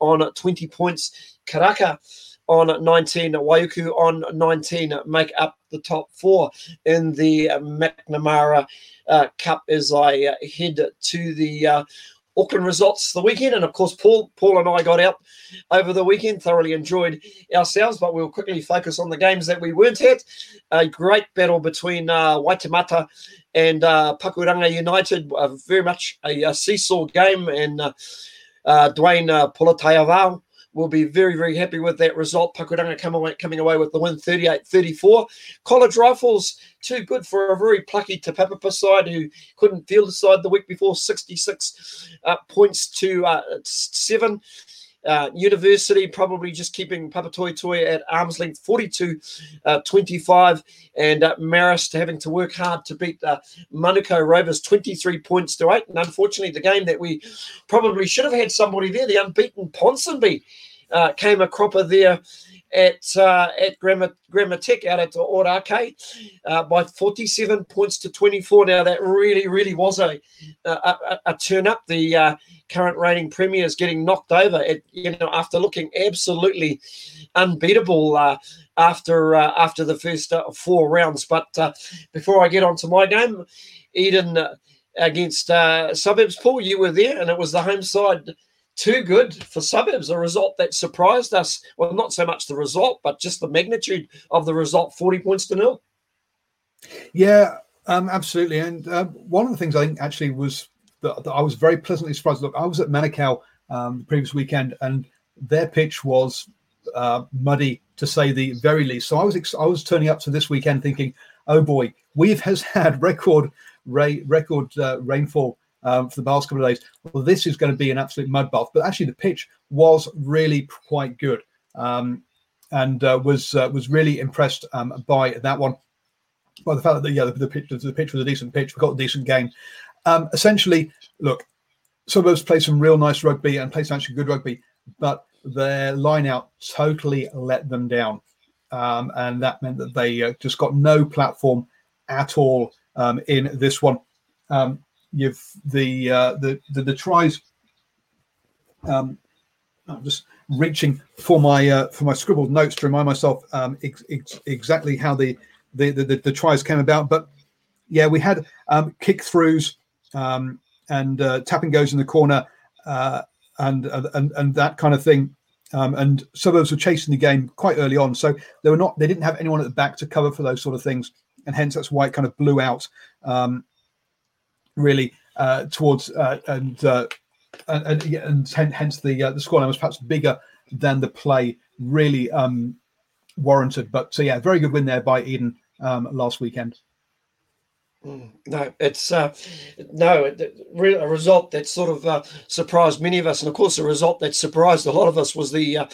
Speaker 2: on 20 points. Karaka on 19, Waiuku on 19 make up the top four in the McNamara uh, Cup as I uh, head to the uh, Auckland results the weekend. And of course, Paul, Paul and I got out over the weekend, thoroughly enjoyed ourselves, but we'll quickly focus on the games that we weren't at. A great battle between uh, Waitemata and uh, Pakuranga United, very much a, a, seesaw game, and uh, uh, Dwayne uh, will be very, very happy with that result. Pakuranga come away, coming away with the win 38 34. College Rifles, too good for a very plucky Te side who couldn't field the side the week before, 66 uh, points to uh, seven. Uh, University probably just keeping Papatoetoe at arm's length 42 uh, 25, and uh, Marist having to work hard to beat uh, Manukau Rovers 23 points to 8. And unfortunately, the game that we probably should have had somebody there, the unbeaten Ponsonby, uh, came a cropper there at uh, at Grammar, Grammar Tech out at the Orake uh, by 47 points to 24. Now that really, really was a a, a, turn up. The uh, current reigning premier is getting knocked over at, you know after looking absolutely unbeatable uh, after uh, after the first uh, four rounds. But uh, before I get on to my game, Eden uh, against uh, Suburbs, Paul, you were there, and it was the home side too good for suburbs. A result that surprised us. Well, not so much the result, but just the magnitude of the result 40 points to nil.
Speaker 1: Yeah, um, absolutely. And uh, one of the things I think actually was that, that I was very pleasantly surprised. Look, I was at Manukau um, the previous weekend, and their pitch was uh, muddy to say the very least. So I was ex- I was turning up to this weekend thinking, oh boy, we've has had record ra- record uh, rainfall um, for the past couple of days. Well, this is going to be an absolute mud bath. But actually, the pitch was really quite good, um, and uh, was uh, was really impressed um, by that one. By the fact that yeah, the, the, pitch the pitch was a decent pitch. We got a decent game. Um, essentially, look, Suburbs play some real nice rugby and play some actually good rugby, but their line out totally let them down. Um, and that meant that they uh, just got no platform at all um, in this one. Um, you've the, uh, the, the the tries. Um, I'm just reaching for my uh, for my scribbled notes to remind myself um, ex- ex- exactly how the the, the the tries came about. But yeah, we had um, kick throughs um, and uh, tapping goes in the corner uh, and, and and that kind of thing. Um, and suburbs were chasing the game quite early on, so they were not. They didn't have anyone at the back to cover for those sort of things, and hence that's why it kind of blew out. Um, really uh, towards uh, and, uh, and and hence the uh, the scoreline was perhaps bigger than the play really um, warranted. But so yeah, very good win there by Eden um, last weekend.
Speaker 2: Mm, no, it's uh, no a result that sort of uh, surprised many of us, and of course, a result that surprised a lot of us was the uh,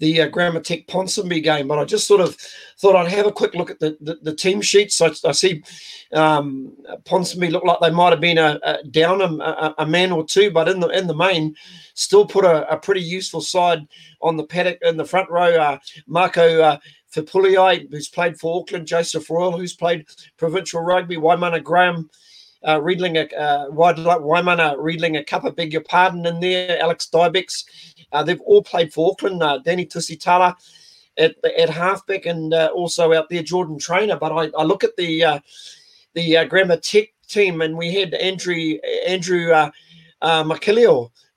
Speaker 2: the uh, Grammar Tech Ponsonby game. But I just sort of thought I'd have a quick look at the the, the team sheets. I, I see um, Ponsonby look like they might have been a, a down a, a, man or two, but in the in the main, still put a, a pretty useful side on the paddock in the front row. Uh, Marco uh, Fipuliai, who's played for Auckland, Joseph Royal, who's played provincial rugby, Waimana Graham, uh, Riedlinger, uh, Waimana Cup, I beg your pardon, in there, Alex Dybex. Uh, they've all played for Auckland, uh, Danny Tusitala at, at halfback, and uh, also out there, Jordan Trainor. But I, I look at the uh, the uh, Grammar Tech team, and we had Andrew Andrew uh, uh,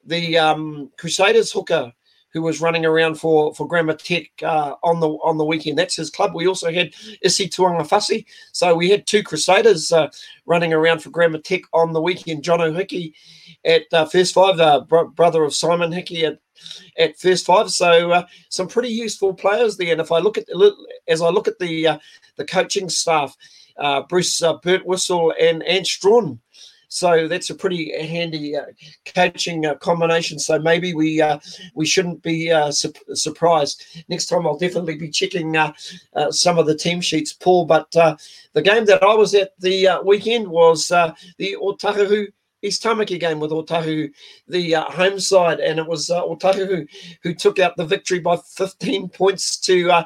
Speaker 2: the um, Crusaders hooker, who was running around for for Grammar Tech uh, on the on the weekend. That's his club. We also had Isi Tuangafasi. So we had two Crusaders uh, running around for Grammar Tech on the weekend. John O'Hickey at uh, first five, uh, bro- brother of Simon Hickey at at first five. So uh, some pretty useful players there. And if I look at as I look at the uh, the coaching staff, Bruce uh, Burt Whistle and Ant Strachan so that's a pretty handy uh, coaching uh, combination. So maybe we uh, we shouldn't be uh, su- surprised. Next time I'll definitely be checking uh, uh, some of the team sheets, Paul. But the game that I was at the weekend was the Otahuhu East Tamaki game with Otahuhu, the uh, home side, and it was uh, Otahuhu who, who took out the victory by 15 points to, uh,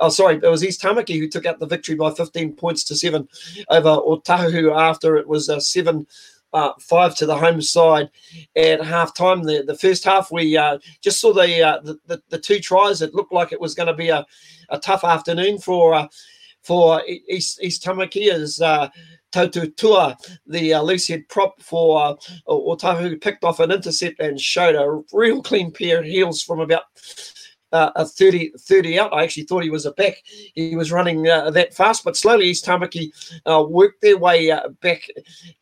Speaker 2: oh, sorry, it was East Tamaki who took out the victory by 15 points to seven over Otahuhu after it was uh, seven. Uh, five to the home side at half time. The, the first half, we uh, just saw the, uh, the, the, the two tries. It looked like it was going to be a, a tough afternoon for uh, for East East Tamaki as uh, Tua, the uh, prop for uh, Otahuhu, picked off an intercept and showed a real clean pair of heels from about uh, a 30, 30 out. I actually thought he was a back. He was running uh, that fast, but slowly East Tamaki uh, worked their way uh, back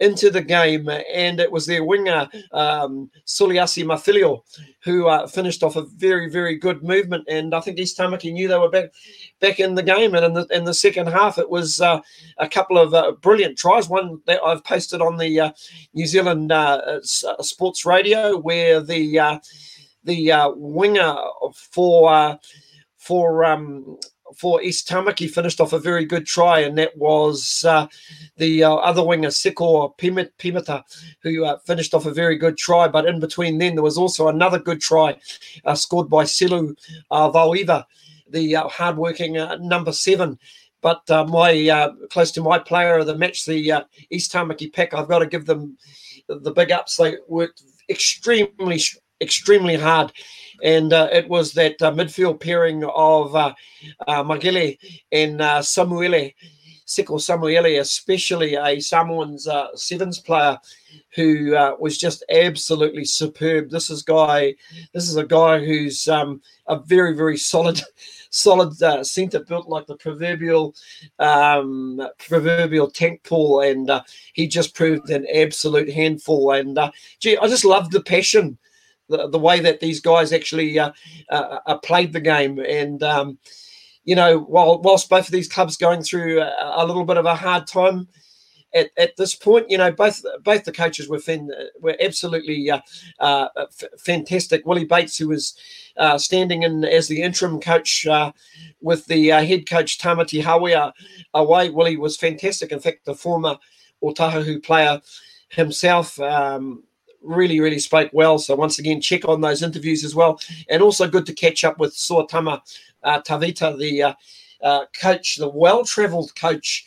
Speaker 2: into the game, and it was their winger um, Suliasi Mafilio who uh, finished off a very, very good movement. And I think East Tamaki knew they were back back in the game. And in the in the second half, it was uh, a couple of brilliant tries. One that I've posted on the New Zealand Sports Radio, where the the winger for for um, for East Tamaki finished off a very good try, and that was uh, the uh, other winger, Sikor Pimata, who uh, finished off a very good try. But in between then, there was also another good try uh, scored by Silu uh, Vauiva, the uh, hardworking uh, number seven. But my close to my player of the match, the East Tamaki pack, I've got to give them the big ups. They worked extremely, extremely hard and uh, it was that uh, midfield pairing of uh, uh, Magile and uh, Samuele, Seko Samuele, especially a Samoan's uh, sevens player who uh, was just absolutely superb. This is guy, this is a guy who's um, a very very solid. Solid uh, centre built like the proverbial um, proverbial tank pool, and uh, he just proved an absolute handful. And uh, gee, I just love the passion the, the way that these guys actually uh, uh, uh, played the game. And, um, you know, while whilst both of these clubs going through a, a little bit of a hard time, at, at this point, you know, both both the coaches were fin, were absolutely uh, uh, f- fantastic. Willie Bates, who was uh, standing in as the interim coach uh, with the uh, head coach Tamati Hawea away, Willie was fantastic. In fact, the former Otahuhu player himself um, really, really spoke well. So once again, check on those interviews as well. And also good to catch up with Suatama uh, Tavita, the uh, uh, coach, the well-travelled coach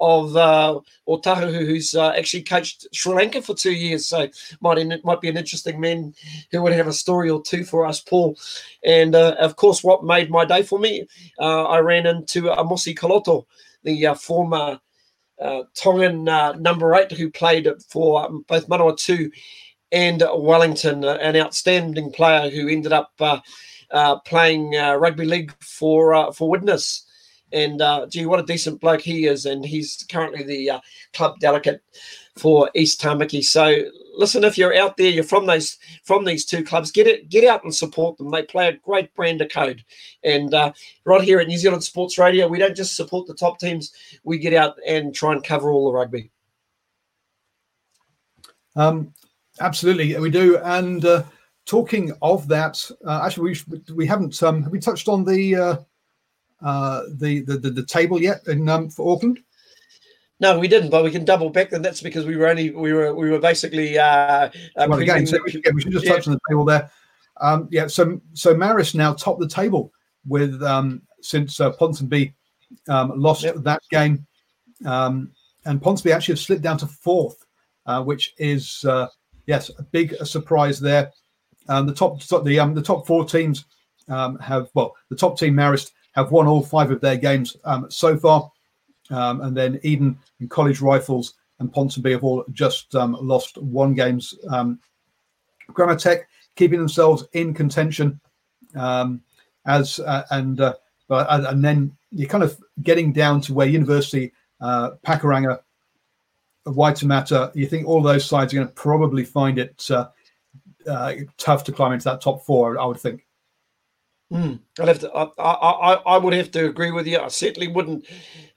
Speaker 2: of uh, Otahuhu, who's uh, actually coached Sri Lanka for two years. So might might be an interesting man who would have a story or two for us, Paul. And uh, of course, what made my day for me, uh, I ran into Emosi Koloto, the uh, former Tongan number eight who played for um, both Manawatu and Wellington, uh, an outstanding player who ended up uh, uh, playing uh, rugby league for uh, for Widnes. And uh, gee, what a decent bloke he is! And he's currently the club delegate for East Tamaki. So listen, if you're out there, you're from those from these two clubs, get it, get out and support them. They play a great brand of code. And right here at New Zealand Sports Radio, we don't just support the top teams; we get out and try and cover all the rugby.
Speaker 1: Um, Absolutely, we do. And uh, talking of that, uh, actually, we we haven't um, have we touched on the uh, uh, the, the, the the table yet in um, for Auckland?
Speaker 2: No, we didn't, but we can double back, and that's because we were only we were we were basically. Uh, uh,
Speaker 1: well, again, so we, yeah, we should just yeah. touch on the table there. Um, yeah, so so Marist now top the table with um, since uh, Ponsonby um, lost yep. that game, um, and Ponsonby actually have slipped down to fourth, uh, which is uh, yes, a big surprise there. Um, the top the um, the top four teams um, have well, the top team Marist have won all five of their games um, so far, um, and then Eden and College Rifles and Ponsonby have all just um, lost one games. Um, Grammar Tech keeping themselves in contention as uh, and uh, but uh, and then you're kind of getting down to where University uh, Pakuranga Waitemata, you think all those sides are going to probably find it uh, uh, tough to climb into that top four, I would think.
Speaker 2: Mm, I'd have to, I, I, I, would have to agree with you. I certainly wouldn't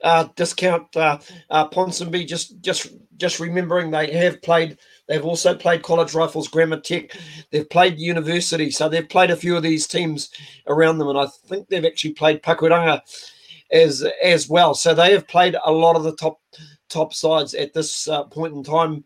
Speaker 2: uh, discount uh, uh, Ponsonby. Just, just, just remembering they have played. They've also played College Rifles, Grammar Tech. They've played University, so they've played a few of these teams around them, and I think they've actually played Pakuranga as as well. So they have played a lot of the top top sides at this uh, point in time.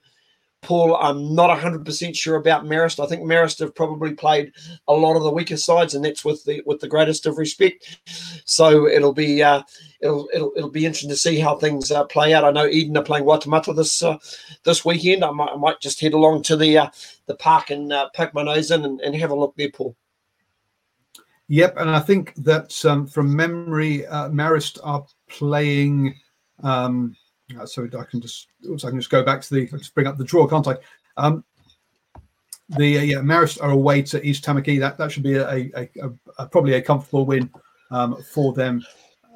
Speaker 2: Paul, I'm not 100% sure about Marist. I think Marist have probably played a lot of the weaker sides, and that's with the with the greatest of respect. So it'll be uh, it'll, it'll it'll be interesting to see how things uh, play out. I know Eden are playing Waitemata this uh, this weekend. I might, I might just head along to the uh, the park and uh, poke my nose in and, and have a look there, Paul.
Speaker 1: Yep, and I think that um, from memory, uh, Marist are playing. Um, uh, so I can just I can just go back to the just bring up the draw, can't I? Um, the uh, yeah Marist are away to East Tamaki. That that should be a, a, a, a probably a comfortable win um, for them.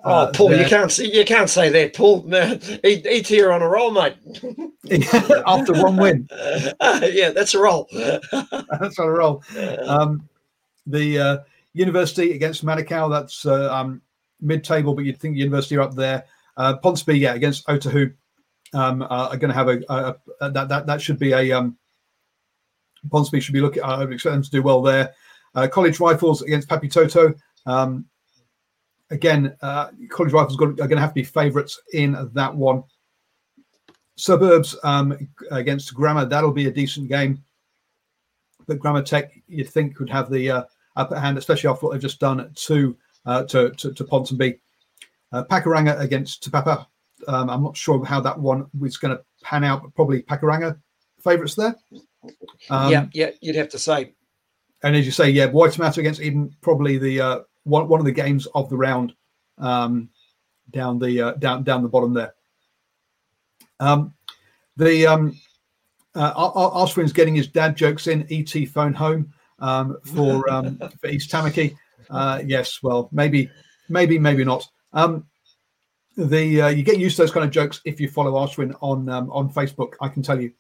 Speaker 2: Uh, oh, Paul, you can't see you can't say that, Paul. He, he's here on a roll, mate.
Speaker 1: After one win,
Speaker 2: uh, yeah, that's a roll.
Speaker 1: that's on a roll. Um, the uh, University against Manukau, that's uh, um, mid-table, but you'd think University are up there. Uh, Ponsonby, yeah, against Otahuhu, um, uh, are going to have a, a, a, that that that should be a um, Ponsonby should be looking. I would expect them to do well there. Uh, College Rifles against Papatoetoe. Um, again, uh, College Rifles are going to have to be favourites in that one. Suburbs um, against Grammar, that'll be a decent game. But Grammar Tech, you'd think, could have the uh, upper hand, especially after what they've just done to uh, to, to, to Ponsonby. Uh, Pakuranga against Te Papa. Um, I'm not sure how that one was going to pan out, but probably Pakuranga favourites there.
Speaker 2: Um, yeah, yeah, you'd have to say.
Speaker 1: And as you say, yeah, Waitemata against Eden, probably the uh, one one of the games of the round um, down the uh, down down the bottom there. Um, the um, uh, getting his dad jokes in. ET phone home um, for um, for East Tamaki. Uh, yes, well, maybe, maybe, maybe not. Um, the uh, you get used to those kind of jokes if you follow Ashwin on um, on Facebook. I can tell you.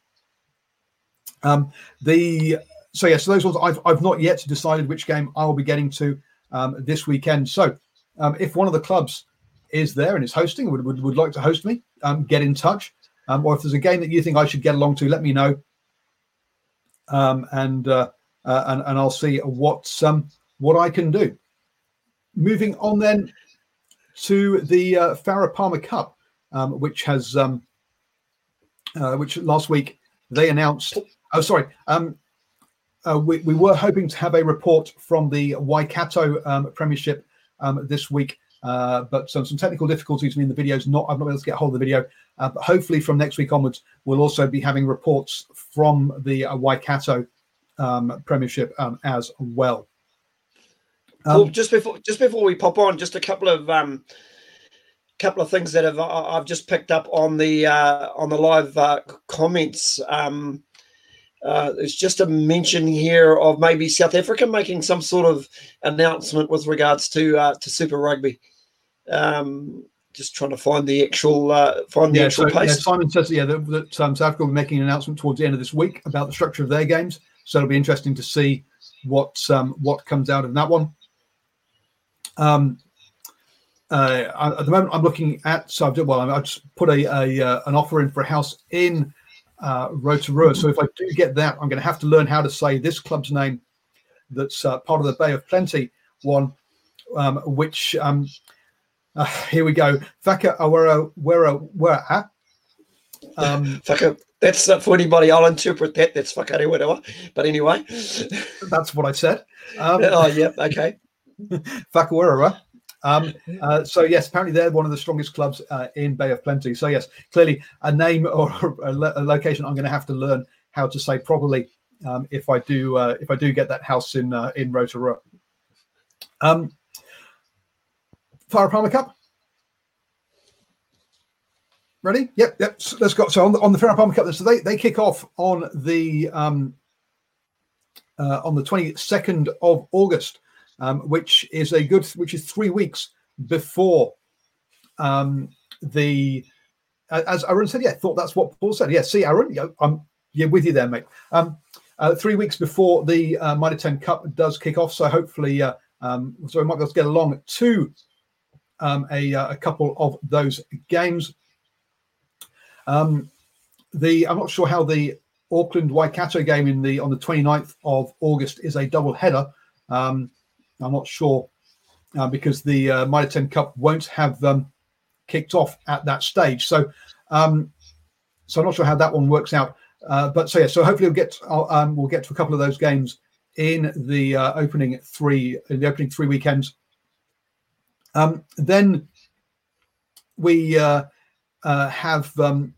Speaker 1: Um, the so yeah, so those ones I've I've not yet decided which game I will be getting to um, this weekend. So um, if one of the clubs is there and is hosting, would would, would like to host me, um, get in touch. Um, or if there's a game that you think I should get along to, let me know. Um, and, uh, uh, and and I'll see what um what I can do. Moving on then to the uh, Farah Palmer Cup, um, which has um, uh, which last week they announced. Oh, sorry. Um, uh, we, we were hoping to have a report from the Waikato um, Premiership um, this week, uh, but some, some technical difficulties mean the video's not. I've not been able to get hold of the video. Uh, but hopefully, from next week onwards, we'll also be having reports from the uh, Waikato um, Premiership as well.
Speaker 2: Um, well, just before just before we pop on, just a couple of um, couple of things that have I've just picked up on the uh, on the live uh, comments. Um, uh, there's just a mention here of maybe South Africa making some sort of announcement with regards to uh, to Super Rugby. Um, just trying to find the actual uh, find the yeah, actual so,
Speaker 1: Yeah, Simon says yeah that, that um, South Africa will be making an announcement towards the end of this week about the structure of their games. So it'll be interesting to see what um, what comes out of that one. Um, uh, at the moment, I'm looking at so I've, well, I just put a, a uh, an offer in for a house in uh, Rotorua. So if I do get that, I'm going to have to learn how to say this club's name. That's uh, part of the Bay of Plenty one, um, which um, uh, here we go. Faka Awara Wera Wera.
Speaker 2: Um, that's uh, for anybody. I'll interpret that. That's fucking whatever. But anyway,
Speaker 1: that's what I said.
Speaker 2: Um, oh, yeah. Okay.
Speaker 1: Whatever. Um, uh, so yes, apparently they're one of the strongest clubs uh, in Bay of Plenty. So yes, clearly a name or a, lo- a location I'm going to have to learn how to say properly um, if I do uh, if I do get that house in uh, in Rotorua. Um, Farah Palmer Cup. Ready? Yep, yep. So let's go. So on the, on the Farah Palmer Cup, so they, they kick off on the um, uh, on the twenty second of August, um, which is a good, which is three weeks before um, the. As Aaron said, yeah, thought that's what Paul said. Yeah, see, Aaron, I'm yeah with you there, mate. Um, uh, three weeks before the uh, Mitre 10 Cup does kick off, so hopefully, uh, um, so we might to get along to um, a, uh, a couple of those games. Um, the I'm not sure how the Auckland Waikato game in the on the 29th of August is a double header. Um, I'm not sure uh, because the uh, Mitre 10 Cup won't have um, kicked off at that stage. So, um, so I'm not sure how that one works out. Uh, but so yeah, so hopefully we'll get uh, um, we'll get to a couple of those games in the uh, opening three in the opening three weekends. Um, then we uh, uh, have um,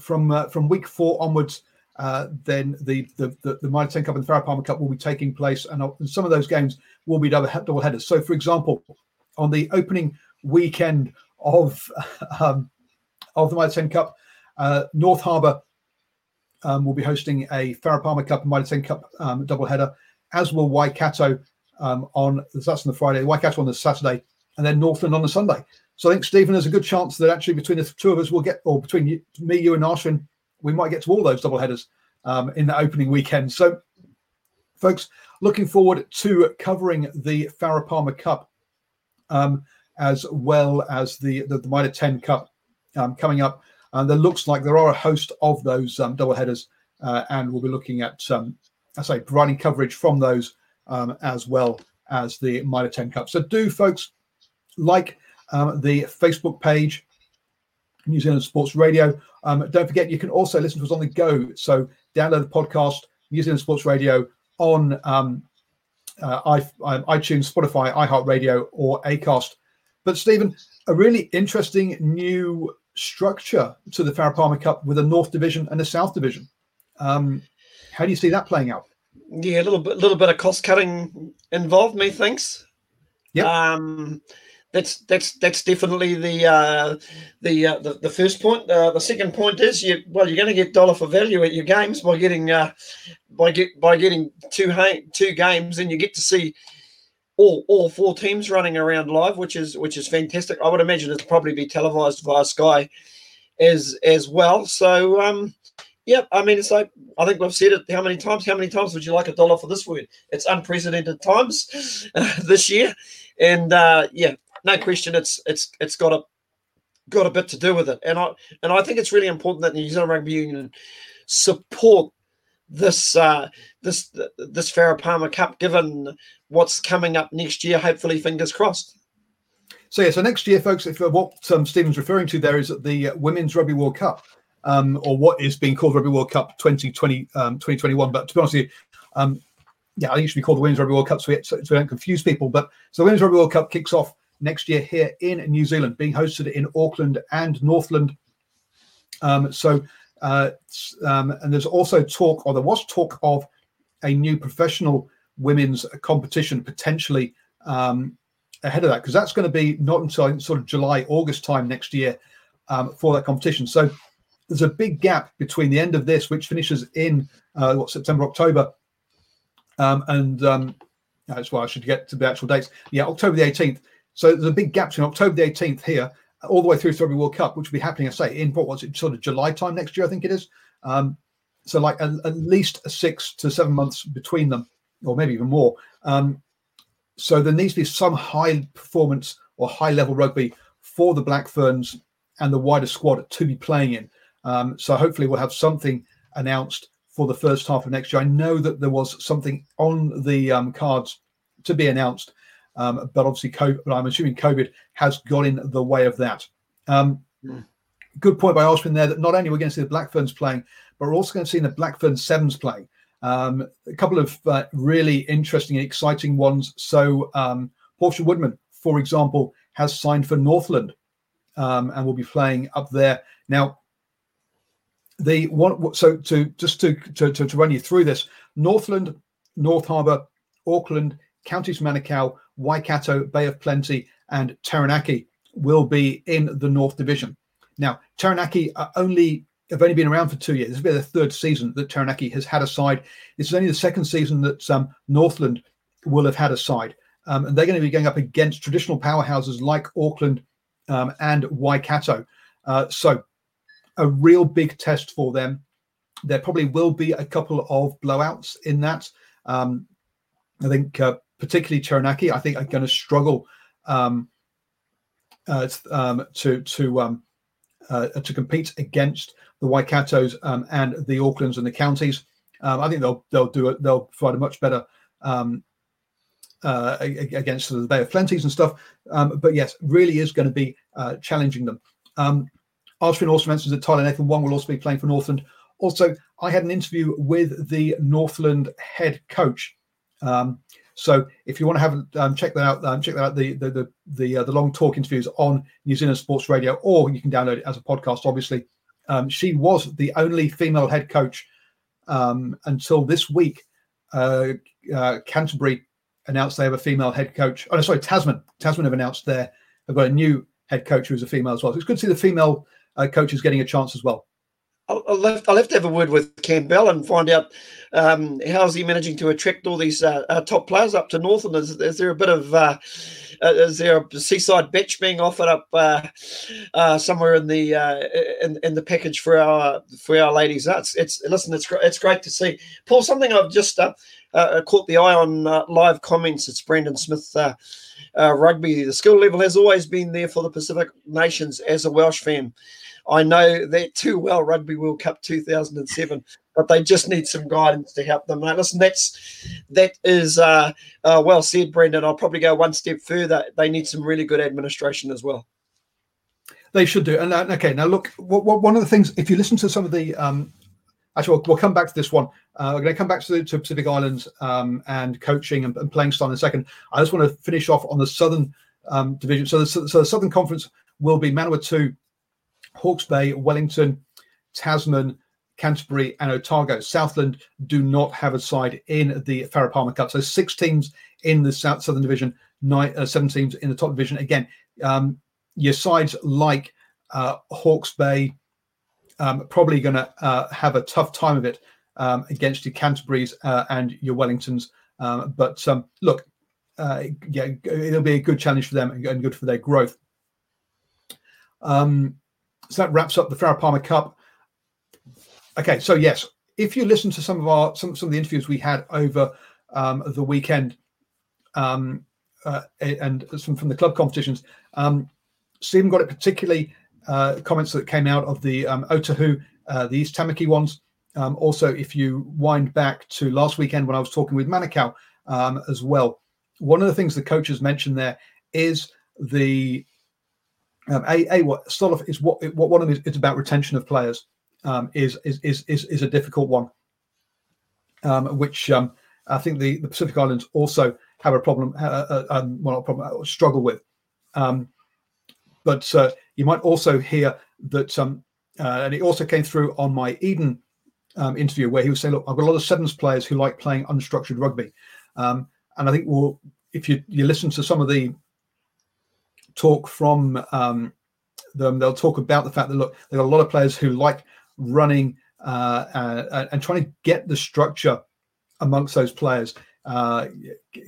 Speaker 1: from uh, from week four onwards. Uh, then the the the, the Mitre 10 Cup and the Farah Palmer Cup will be taking place, and, and some of those games will be double, double headers. So, for example, on the opening weekend of um, of the Mitre 10 Cup, uh, North Harbour um, will be hosting a Farah Palmer Cup and Mitre 10 Cup um, doubleheader, as will Waikato um, on that's on the Friday, Waikato on the Saturday, and then Northland on the Sunday. So I think Stephen, there's a good chance that actually between the two of us, we'll get, or between you, me, you, and Ashwin, we might get to all those double headers um, in the opening weekend. So, folks, looking forward to covering the Farah Palmer Cup um, as well as the the, the Mitre 10 Cup um, coming up. And there looks like there are a host of those um, double headers, uh, and we'll be looking at, um, I say, providing coverage from those um, as well as the Mitre 10 Cup. So, do folks like um, the Facebook page, New Zealand Sports Radio. Um, don't forget, you can also listen to us on the go. So download the podcast, New Zealand Sports Radio, on um, uh, iTunes, Spotify, iHeartRadio, or Acast. But Stephen, a really interesting new structure to the Farah Palmer Cup with a North Division and a South Division. Um, how do you see that playing out?
Speaker 2: Yeah, a little bit, little bit of cost cutting involved, methinks.
Speaker 1: Yeah.
Speaker 2: Um, that's that's that's definitely the uh, the, uh, the the first point. Uh, the second point is you well you're going to get dollar for value at your games by getting uh, by get by getting two ha- two games and you get to see all all four teams running around live, which is which is fantastic. I would imagine it'll probably be televised via Sky as as well. So um, yeah, I mean it's like I think we've said it how many times. How many times would you like a dollar for this word? It's unprecedented times this year, and uh, yeah, no question, it's it's it's got a got a bit to do with it, and I and I think it's really important that the New Zealand Rugby Union support this uh, this this Farah Palmer Cup, given what's coming up next year. Hopefully, fingers crossed.
Speaker 1: So yeah, so next year, folks, if uh, what um, Stephen's referring to there is the uh, Women's Rugby World Cup, um, or what is being called Rugby World Cup 2020 um, 2021. But to be honest with you, um, yeah, I think it should be called the Women's Rugby World Cup so we, so we don't confuse people. But so the Women's Rugby World Cup kicks off next year here in New Zealand, being hosted in Auckland and Northland. Um, so, uh, um, and there's also talk, or there was talk of a new professional women's competition potentially um, ahead of that, because that's going to be not until sort of July, August time next year um, for that competition. So, there's a big gap between the end of this, which finishes in uh, what September, October, um, and um, that's why I should get to the actual dates. Yeah, October the 18th so there's a big gap between October the 18th here, all the way through to the Rugby World Cup, which will be happening, I say, in what was it, sort of July time next year, I think it is. Um, so like a, at least six to seven months between them, or maybe even more. Um, so there needs to be some high performance or high level rugby for the Black Ferns and the wider squad to be playing in. Um, so hopefully we'll have something announced for the first half of next year. I know that there was something on the um, cards to be announced um, but obviously, COVID, but I'm assuming COVID has got in the way of that. Um, mm. Good point by Ashwin there that not only we're going to see the Black Ferns playing, but we're also going to see the Black Ferns Sevens playing. Um, a couple of uh, really interesting and exciting ones. So, um, Portia Woodman, for example, has signed for Northland um, and will be playing up there. Now, the one, so to just to, to, to run you through this, Northland, North Harbour, Auckland, Counties Manukau, Waikato, Bay of Plenty, and Taranaki will be in the North Division. Now, Taranaki are only have only been around for two years. This will be the third season that Taranaki has had a side. This is only the second season that um, Northland will have had a side. Um, and they're going to be going up against traditional powerhouses like Auckland um, and Waikato. Uh, so, a real big test for them. There probably will be a couple of blowouts in that. Um, I think uh, particularly Taranaki, I think are going to struggle um, uh, um, to to um, uh, to compete against the Waikatos um, and the Aucklands and the counties. Um, I think they'll they'll do it. They'll provide a much better um, uh, against the Bay of Plenties and stuff. but yes, really is going to be uh, challenging them. Um, Ashwin also mentions that Tyla Nathan-Wong will also be playing for Northland. Also, I had an interview with the Northland head coach. Um, so if you want to have um, check that out, um, check that out the the the the, uh, the, long talk interviews on New Zealand Sports Radio, or you can download it as a podcast. Obviously, um, she was the only female head coach um, until this week. Uh, uh, Canterbury announced they have a female head coach. Oh, sorry, Tasman. Tasman have announced they have got a new head coach who's a female as well. So it's good to see the female uh, coaches getting a chance as well.
Speaker 2: I'll, I'll, have, to have a word with Campbell and find out um, how's he managing to attract all these uh, uh, top players up to Northern. Is, is there a bit of uh, uh, is there a seaside bitch being offered up uh, uh, somewhere in the in, in the package for our for our ladies? That's it's listen, it's it's great to see. Paul, something I've just caught the eye on live comments. It's Brandon Smith. rugby, the skill level has always been there for the Pacific nations as a Welsh fan. I know that too well, Rugby World Cup 2007, but they just need some guidance to help them. Now, listen, that's that is uh, uh, well said, Brendan. I'll probably go one step further. They need some really good administration as well.
Speaker 1: They should do. And uh, okay, now look, what, what, one of the things, if you listen to some of the, um, actually, we'll, we'll come back to this one. Uh, we're going to come back to, the, to Pacific Islands um, and coaching and, and, playing style in a second. I just want to finish off on the Southern um, Division. So the, so the Southern Conference will be Manawatu Hawke's Bay, Wellington, Tasman, Canterbury, and Otago. Southland do not have a side in the Farah Palmer Cup. So six teams in the South Southern Division, nine, uh, seven teams in the top division. Again, um, your sides like uh, Hawke's Bay um, probably going to uh, have a tough time of it um, against your Canterbury's uh, and your Wellingtons. Um, but um, look, uh, yeah, it'll be a good challenge for them and good for their growth. Um, so that wraps up the Farah Palmer Cup. Okay, so yes, if you listen to some of our some, some of the interviews we had over um, the weekend, um, uh, and some from the club competitions, um, Stephen got it particularly uh, comments that came out of the um, Otahuhu, uh, the East Tamaki ones. Um, also, if you wind back to last weekend when I was talking with Manukau um, as well, one of the things the coaches mentioned there is the um, a, a what of is what what one of them is it's about retention of players um, is, is is is is a difficult one, um, which um, I think the, the Pacific Islands also have a problem, uh, well, not a problem, uh, struggle with. Um, but uh, you might also hear that, uh, and it also came through on my Eden um, interview where he was saying, "Look, I've got a lot of sevens players who like playing unstructured rugby," um, and I think, well, if you you listen to some of the talk from um, them. They'll talk about the fact that look, there are a lot of players who like running uh, uh, and trying to get the structure amongst those players. Uh,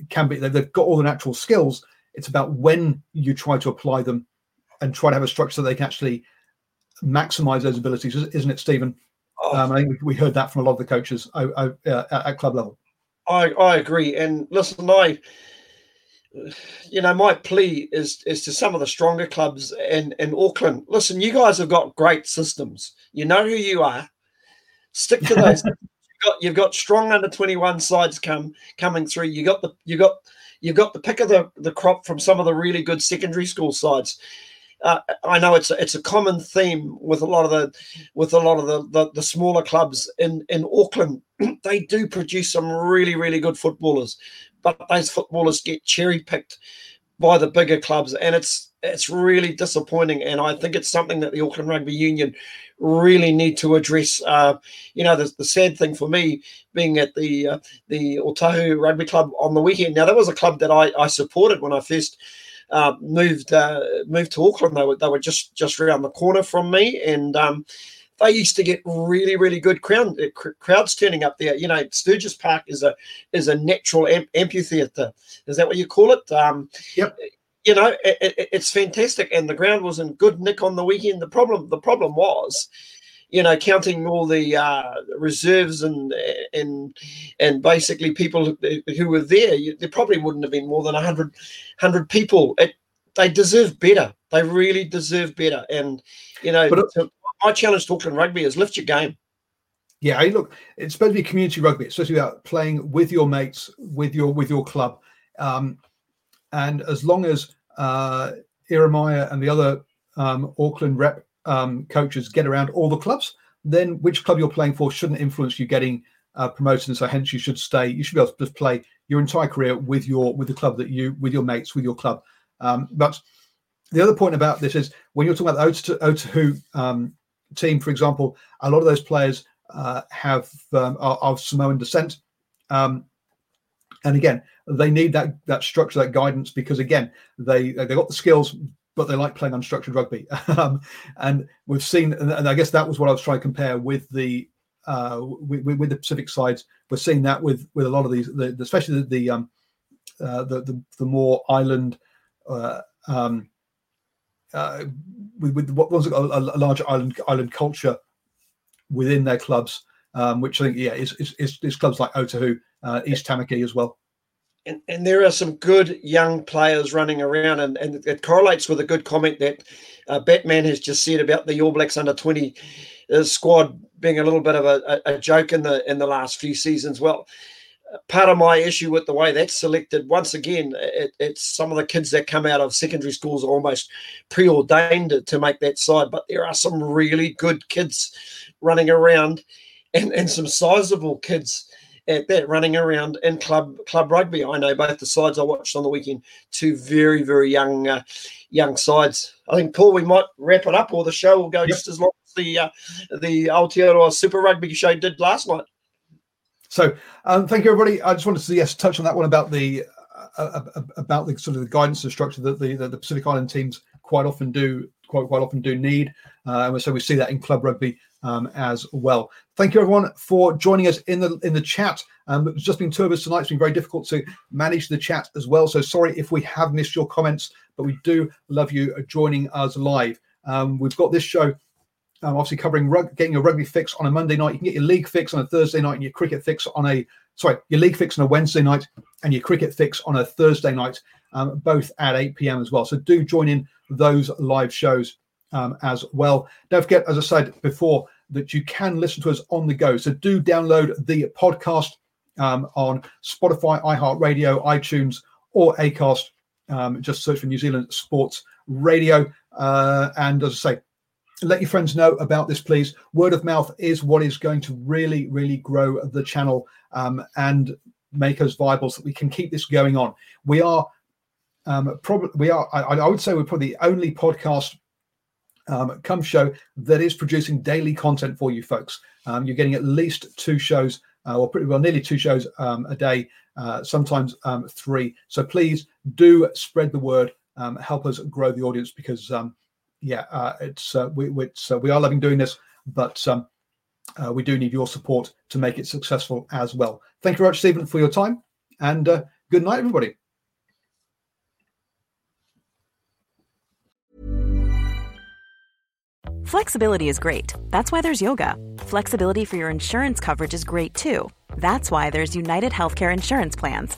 Speaker 1: can be they've got all the natural skills. It's about when you try to apply them and try to have a structure so they can actually maximize those abilities, isn't it, Stephen? Oh. Um, I think we heard that from a lot of the coaches uh, at club level.
Speaker 2: I, I agree. And listen, I you know, my plea is is to some of the stronger clubs in in Auckland. Listen, you guys have got great systems. You know who you are. Stick to those. you've, got, you've got strong under twenty one sides come coming through. You got the you got you've got the pick of the, the crop from some of the really good secondary school sides. Uh, I know it's a, it's a common theme with a lot of the with a lot of the, the, the smaller clubs in in Auckland. they do produce some really really good footballers, but those footballers get cherry picked by the bigger clubs, and it's it's really disappointing. And I think it's something that the Auckland Rugby Union really need to address. Uh, you know, the, the, sad thing for me being at the uh, the Otahuhu Rugby Club on the weekend. Now that was a club that I, I supported when I first uh, moved uh, moved to Auckland. They were they were just just around the corner from me, and um, they used to get really, really good crowd, uh, crowds turning up there. You know, Sturges Park is a is a natural am- amphitheatre. Is that what you call it? Um,
Speaker 1: yep.
Speaker 2: You know, it, it, it's fantastic, and the ground was in good nick on the weekend. The problem, the problem was, you know, counting all the uh, reserves and and and basically people who were there, you, there probably wouldn't have been more than 100, 100 people. It, they deserve better. They really deserve better. And you know, but, to, my challenge to Auckland Rugby is lift your game.
Speaker 1: Yeah, look, it's supposed to be community rugby. Be about playing with your mates, with your with your club, um, and as long as uh, Ieremia and the other um, Auckland rep um, coaches get around all the clubs, then which club you're playing for shouldn't influence you getting uh, promoted. And so, hence, you should stay. You should be able to just play your entire career with your with the club that you with your mates with your club. Um, but the other point about this is when you're talking about the Otahuhu um, team, for example, a lot of those players uh, have um, are of Samoan descent, um, and again, they need that that structure, that guidance, because again, they they got the skills, but they like playing unstructured rugby. um, and we've seen, and I guess that was what I was trying to compare with the uh, with, with, the Pacific sides. We're seeing that with with a lot of these, the, especially the the, um, uh, the, the, the more island. Uh, um, uh, with, with what was a, a large island island culture within their clubs, um, which I think yeah is is, is, is clubs like Otahuhu, uh, East Tamaki as well.
Speaker 2: And, and there are some good young players running around, and, and it correlates with a good comment that uh, Batman has just said about the All Blacks under twenty uh, squad being a little bit of a, a, joke in the in the last few seasons. Well, part of my issue with the way that's selected, once again, it, it's some of the kids that come out of secondary schools are almost preordained to, make that side. But there are some really good kids running around, and and some sizable kids at that running around in club club rugby. I know both the sides I watched on the weekend, two very very young uh, young sides. I think Paul, we might wrap it up, or the show will go yep. just as long as the uh, the Aotearoa Super Rugby show did last night.
Speaker 1: So, um, thank you, everybody. I just wanted to yes touch on that one about the uh, uh, uh about the sort of the guidance and structure that the, the, the Pacific Island teams quite often do quite quite often do need, uh, and so we see that in club rugby um, as well. Thank you everyone for joining us in the in the chat. Um, it's just been two of us tonight. It's been very difficult to manage the chat as well. So sorry if we have missed your comments, but we do love you joining us live. Um, we've got this show um, obviously covering rug- getting your rugby fix on a Monday night. You can get your league fix on a Thursday night and your cricket fix on a sorry your league fix on a Wednesday night and your cricket fix on a Thursday night, um, both at 8 p.m. as well. So do join in those live shows um, as well. Don't forget, as I said before, that you can listen to us on the go. So do download the podcast um, on Spotify, iHeartRadio, iTunes, or Acast. Um, just search for New Zealand Sports Radio. Uh, and as I say, let your friends know about this, please. Word of mouth is what is going to really, really grow the channel um, and make us viable so that we can keep this going on. We are um, probably we are. I, I, would say we're probably the only podcast um, come show that is producing daily content for you folks. Um, you're getting at least two shows, uh, or pretty well nearly two shows um, a day, uh, sometimes um, three. So please do spread the word. Help us grow the audience because yeah, uh, it's uh, we it's, we are loving doing this, but um, uh, we do need your support to make it successful as well. Thank you very much, Stephen, for your time, and uh, good night, everybody.
Speaker 3: Flexibility is great. That's why there's yoga. Flexibility for your insurance coverage is great too. That's why there's United Healthcare Insurance Plans.